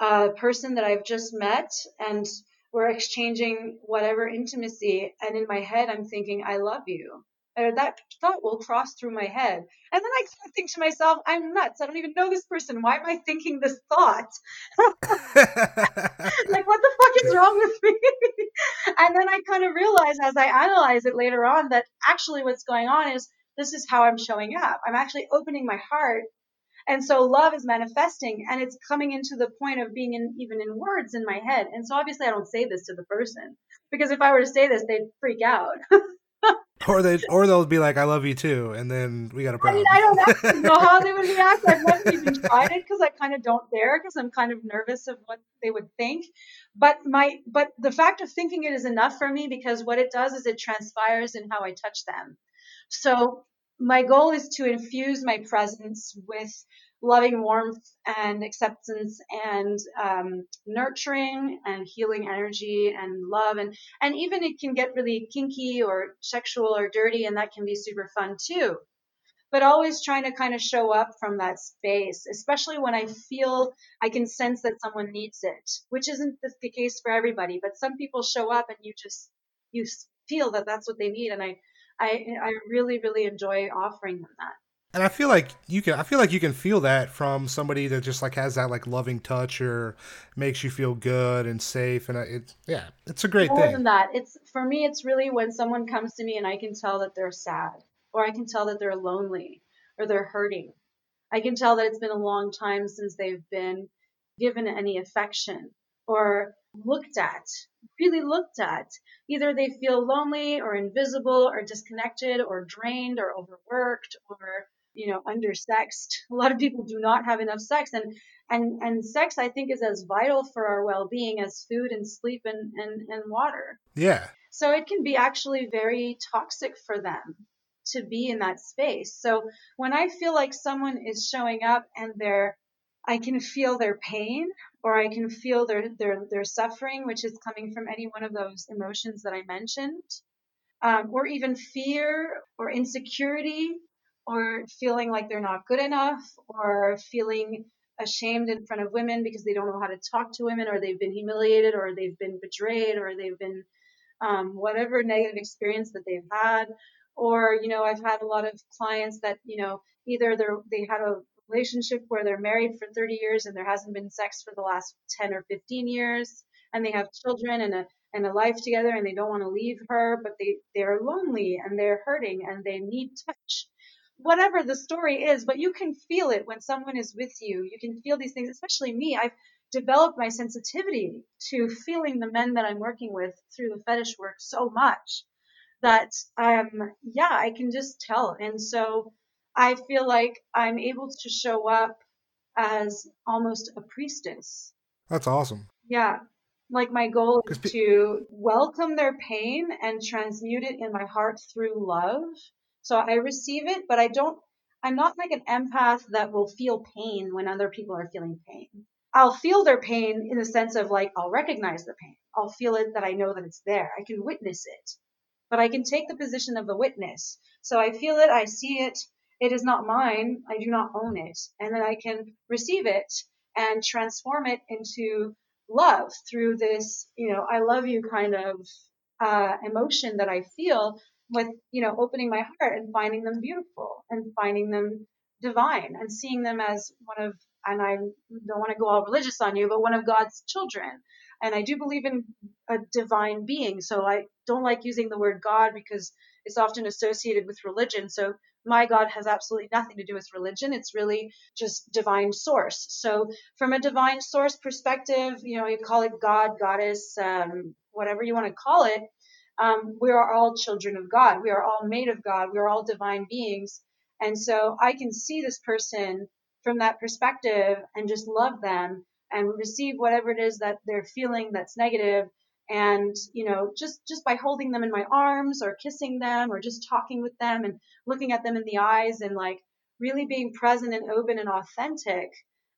uh, person that I've just met and we're exchanging whatever intimacy. And in my head, I'm thinking, I love you. Or that thought will cross through my head. And then I think to myself, I'm nuts. I don't even know this person. Why am I thinking this thought? like, what the fuck is wrong with me? and then I kind of realize as I analyze it later on that actually what's going on is this is how I'm showing up. I'm actually opening my heart. And so love is manifesting and it's coming into the point of being in, even in words in my head. And so obviously I don't say this to the person because if I were to say this, they'd freak out. or they or they'll be like, "I love you too," and then we got a problem. I mean, I don't know how they would react. I've never even tried it because I kind of don't dare because I'm kind of nervous of what they would think. But my but the fact of thinking it is enough for me because what it does is it transpires in how I touch them. So my goal is to infuse my presence with loving warmth and acceptance and um, nurturing and healing energy and love. And and even it can get really kinky or sexual or dirty and that can be super fun too. But always trying to kind of show up from that space especially when i feel i can sense that someone needs it which isn't the case for everybody but some people show up and you just you feel that that's what they need. And i i i really really enjoy offering them that and I feel like you can I feel like you can feel that from somebody that just like has that like loving touch or makes you feel good and safe and it yeah, it's a great More thing. than that, it's for me it's really when someone comes to me and I can tell that they're sad or I can tell that they're lonely or they're hurting. I can tell that it's been a long time since they've been given any affection or looked at, really looked at. Either they feel lonely or invisible or disconnected or drained or overworked or you know, undersexed. A lot of people do not have enough sex and and and sex I think is as vital for our well-being as food and sleep and and, and water. Yeah. So it can be actually very toxic for them to be in that space. So when I feel like someone is showing up and they're I can feel their pain or I can feel their their their suffering, which is coming from any one of those emotions that I mentioned, um, or even fear or insecurity or feeling like they're not good enough or feeling ashamed in front of women because they don't know how to talk to women or they've been humiliated or they've been betrayed or they've been um, whatever negative experience that they've had. Or you know i've had a lot of clients that you know either they had a relationship where they're married for 30 years and there hasn't been sex for the last 10 or 15 years and they have children and a and a life together and they don't want to leave her but they they're lonely and they're hurting and they need touch whatever the story is, but you can feel it when someone is with you. You can feel these things, especially me. I've developed my sensitivity to feeling the men that I'm working with through the fetish work so much that um yeah, I can just tell. And so I feel like I'm able to show up as almost a priestess. That's awesome. Yeah. Like my goal is to welcome their pain and transmute it in my heart through love so I receive it, but I don't, I'm not like an empath that will feel pain when other people are feeling pain. I'll feel their pain in the sense of like, I'll recognize the pain. I'll feel it that I know that it's there. I can witness it, but I can take the position of the witness. So I feel it. I see it. It is not mine. I do not own it. And then I can receive it and transform it into love through this, you know, I love you kind of uh, emotion that I feel with you know opening my heart and finding them beautiful and finding them divine and seeing them as one of and I don't want to go all religious on you, but one of God's children. And I do believe in a divine being. So I don't like using the word God because it's often associated with religion. So my God has absolutely nothing to do with religion. It's really just divine source. So from a divine source perspective, you know, you call it God, goddess, um, whatever you want to call it um, we are all children of God. We are all made of God. We are all divine beings. And so I can see this person from that perspective and just love them and receive whatever it is that they're feeling that's negative and you know just just by holding them in my arms or kissing them or just talking with them and looking at them in the eyes and like really being present and open and authentic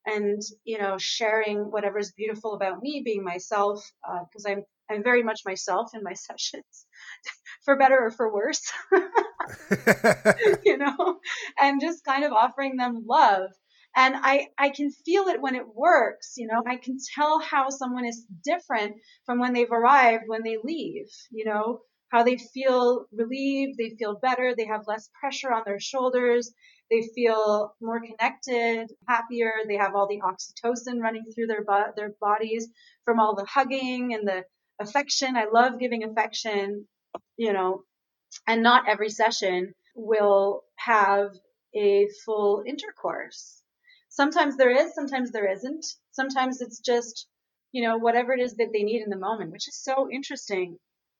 and you know sharing whatever's beautiful about me being myself because uh, i'm I'm very much myself in my sessions, for better or for worse, you know, and just kind of offering them love. And I, I can feel it when it works, you know, I can tell how someone is different from when they've arrived, when they leave, you know, how they feel relieved, they feel better, they have less pressure on their shoulders, they feel more connected, happier, they have all the oxytocin running through their, bo- their bodies from all the hugging and the affection. I love giving affection, you know, and not every session will have a full intercourse. Sometimes there is, sometimes there isn't. Sometimes it's just, you know, whatever it is that they need in the moment, which is so interesting.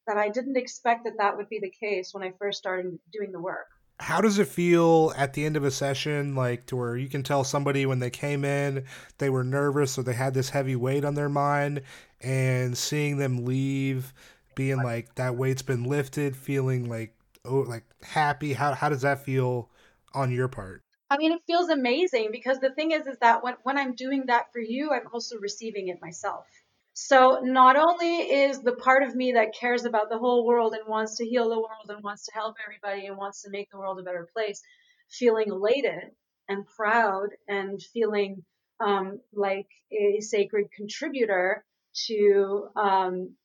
that I didn't expect that that would be the case when I first started doing the work. How does it feel at the end of a session, like to where you can tell somebody when they came in, they were nervous or they had this heavy weight on their mind, and seeing them leave, being like that weight's been lifted, feeling like oh, like happy. How how does that feel on your part? I mean, it feels amazing because the thing is, is that when, when I'm doing that for you, I'm also receiving it myself. So not only is the part of me that cares about the whole world and wants to heal the world and wants to help everybody and wants to make the world a better place, feeling elated and proud and feeling um, like a sacred contributor to um,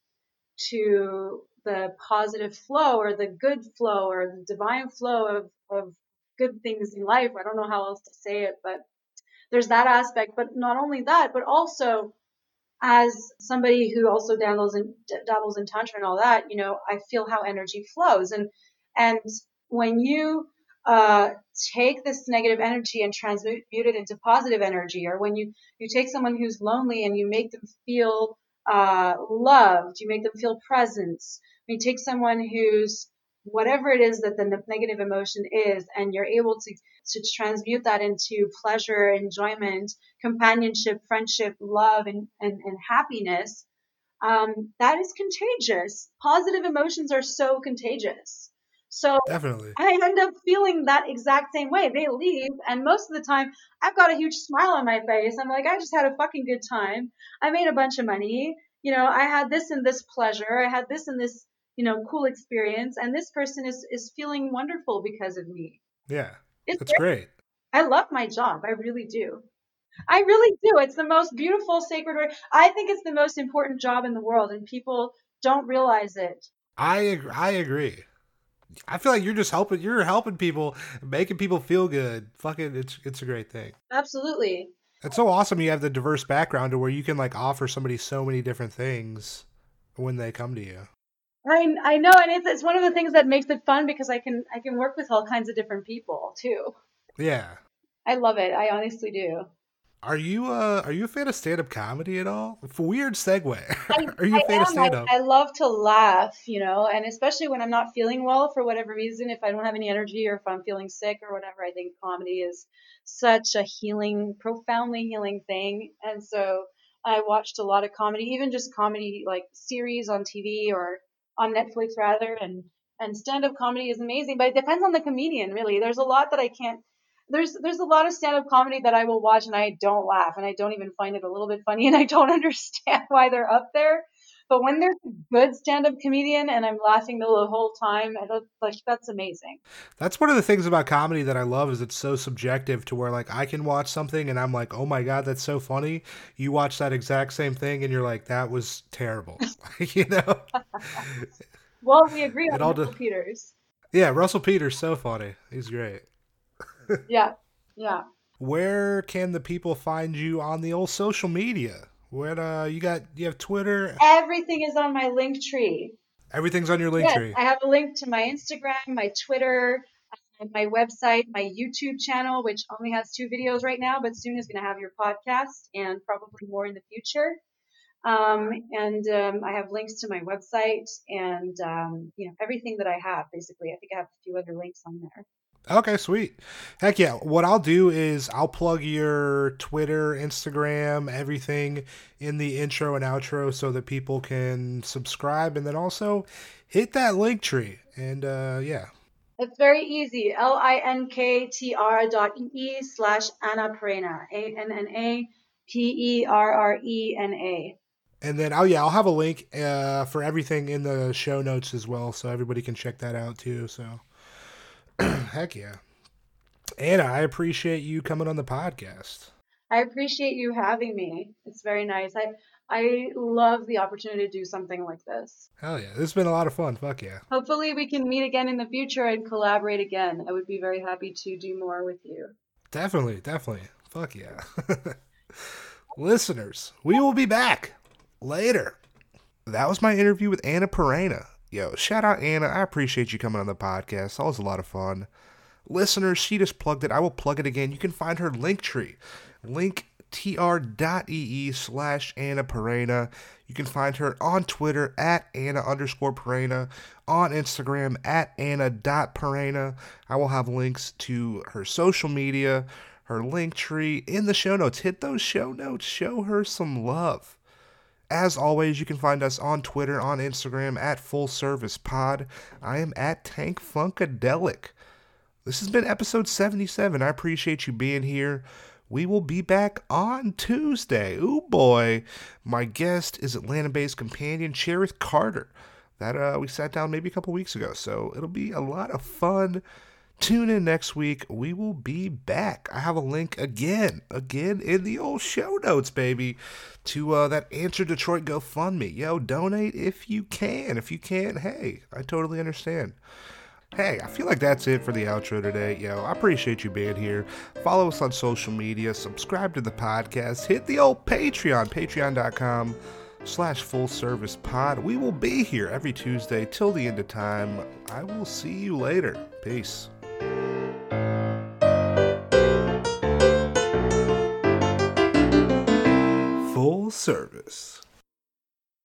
to the positive flow or the good flow or the divine flow of, of good things in life. I don't know how else to say it, but there's that aspect. But not only that, but also as somebody who also dabbles in dabbles in tantra and all that, you know, I feel how energy flows, and and when you uh, take this negative energy and transmute it into positive energy, or when you you take someone who's lonely and you make them feel uh, loved, you make them feel presence. When you take someone who's whatever it is that the negative emotion is, and you're able to, to transmute that into pleasure, enjoyment, companionship, friendship, love, and, and, and happiness, um, that is contagious. Positive emotions are so contagious. So definitely, I end up feeling that exact same way. They leave, and most of the time, I've got a huge smile on my face. I'm like, I just had a fucking good time. I made a bunch of money. You know, I had this and this pleasure. I had this and this you know, cool experience. And this person is, is feeling wonderful because of me. Yeah. It's that's great. great. I love my job. I really do. I really do. It's the most beautiful, sacred work. I think it's the most important job in the world, and people don't realize it. I agree. I agree. I feel like you're just helping. You're helping people, making people feel good. Fucking, it's it's a great thing. Absolutely. It's so awesome. You have the diverse background to where you can like offer somebody so many different things when they come to you. I, I know, and it's, it's one of the things that makes it fun because I can I can work with all kinds of different people too. Yeah, I love it. I honestly do. Are you uh are you a fan of stand up comedy at all? Weird segue. I, are you a fan am. of stand up? I, I, love to laugh, you know, and especially when I'm not feeling well for whatever reason, if I don't have any energy or if I'm feeling sick or whatever, I think comedy is such a healing, profoundly healing thing. And so I watched a lot of comedy, even just comedy like series on TV or on Netflix rather, and and stand up comedy is amazing, but it depends on the comedian really. There's a lot that I can't. There's there's a lot of stand up comedy that I will watch and I don't laugh and I don't even find it a little bit funny and I don't understand why they're up there. But when there's a good stand-up comedian and I'm laughing the whole time, like that's amazing. That's one of the things about comedy that I love is it's so subjective to where like I can watch something and I'm like, oh my god, that's so funny. You watch that exact same thing and you're like, that was terrible. you know. well, we agree on Russell de- Peters. Yeah, Russell Peters so funny. He's great. yeah, yeah. Where can the people find you on the old social media? What uh you got you have Twitter? Everything is on my link tree. Everything's on your link yes, tree. I have a link to my Instagram, my Twitter, uh, my website, my YouTube channel, which only has two videos right now, but soon is going to have your podcast and probably more in the future. Um, and um, I have links to my website and um, you know everything that I have. Basically, I think I have a few other links on there. Okay, sweet. Heck yeah. What I'll do is I'll plug your Twitter, Instagram, everything in the intro and outro so that people can subscribe and then also hit that link tree. And uh, yeah. It's very easy. L I N K T R dot E slash Anna Perrena. A N N A P E R R E N A. And then, oh yeah, I'll have a link uh, for everything in the show notes as well, so everybody can check that out too. So, Heck yeah. Anna, I appreciate you coming on the podcast. I appreciate you having me. It's very nice. I I love the opportunity to do something like this. Hell yeah. This has been a lot of fun. Fuck yeah. Hopefully we can meet again in the future and collaborate again. I would be very happy to do more with you. Definitely, definitely. Fuck yeah. Listeners, we will be back later. That was my interview with Anna Perrena. Yo, shout out Anna. I appreciate you coming on the podcast. That was a lot of fun. Listeners, she just plugged it. I will plug it again. You can find her link tree. Link tr.ee slash Anna Perrena. You can find her on Twitter at Anna underscore Perrena, on Instagram at Anna.Perrena. I will have links to her social media, her link tree in the show notes. Hit those show notes, show her some love. As always, you can find us on Twitter, on Instagram at Full Service Pod. I am at Tank Funkadelic. This has been episode 77. I appreciate you being here. We will be back on Tuesday. Ooh boy. My guest is Atlanta based companion Cherith Carter. That uh, we sat down maybe a couple weeks ago. So it'll be a lot of fun. Tune in next week. We will be back. I have a link again, again in the old show notes, baby, to uh, that Answer Detroit GoFundMe. Yo, donate if you can. If you can't, hey, I totally understand. Hey, I feel like that's it for the outro today. Yo, I appreciate you being here. Follow us on social media, subscribe to the podcast, hit the old Patreon, patreon.com slash full service pod. We will be here every Tuesday till the end of time. I will see you later. Peace. Service.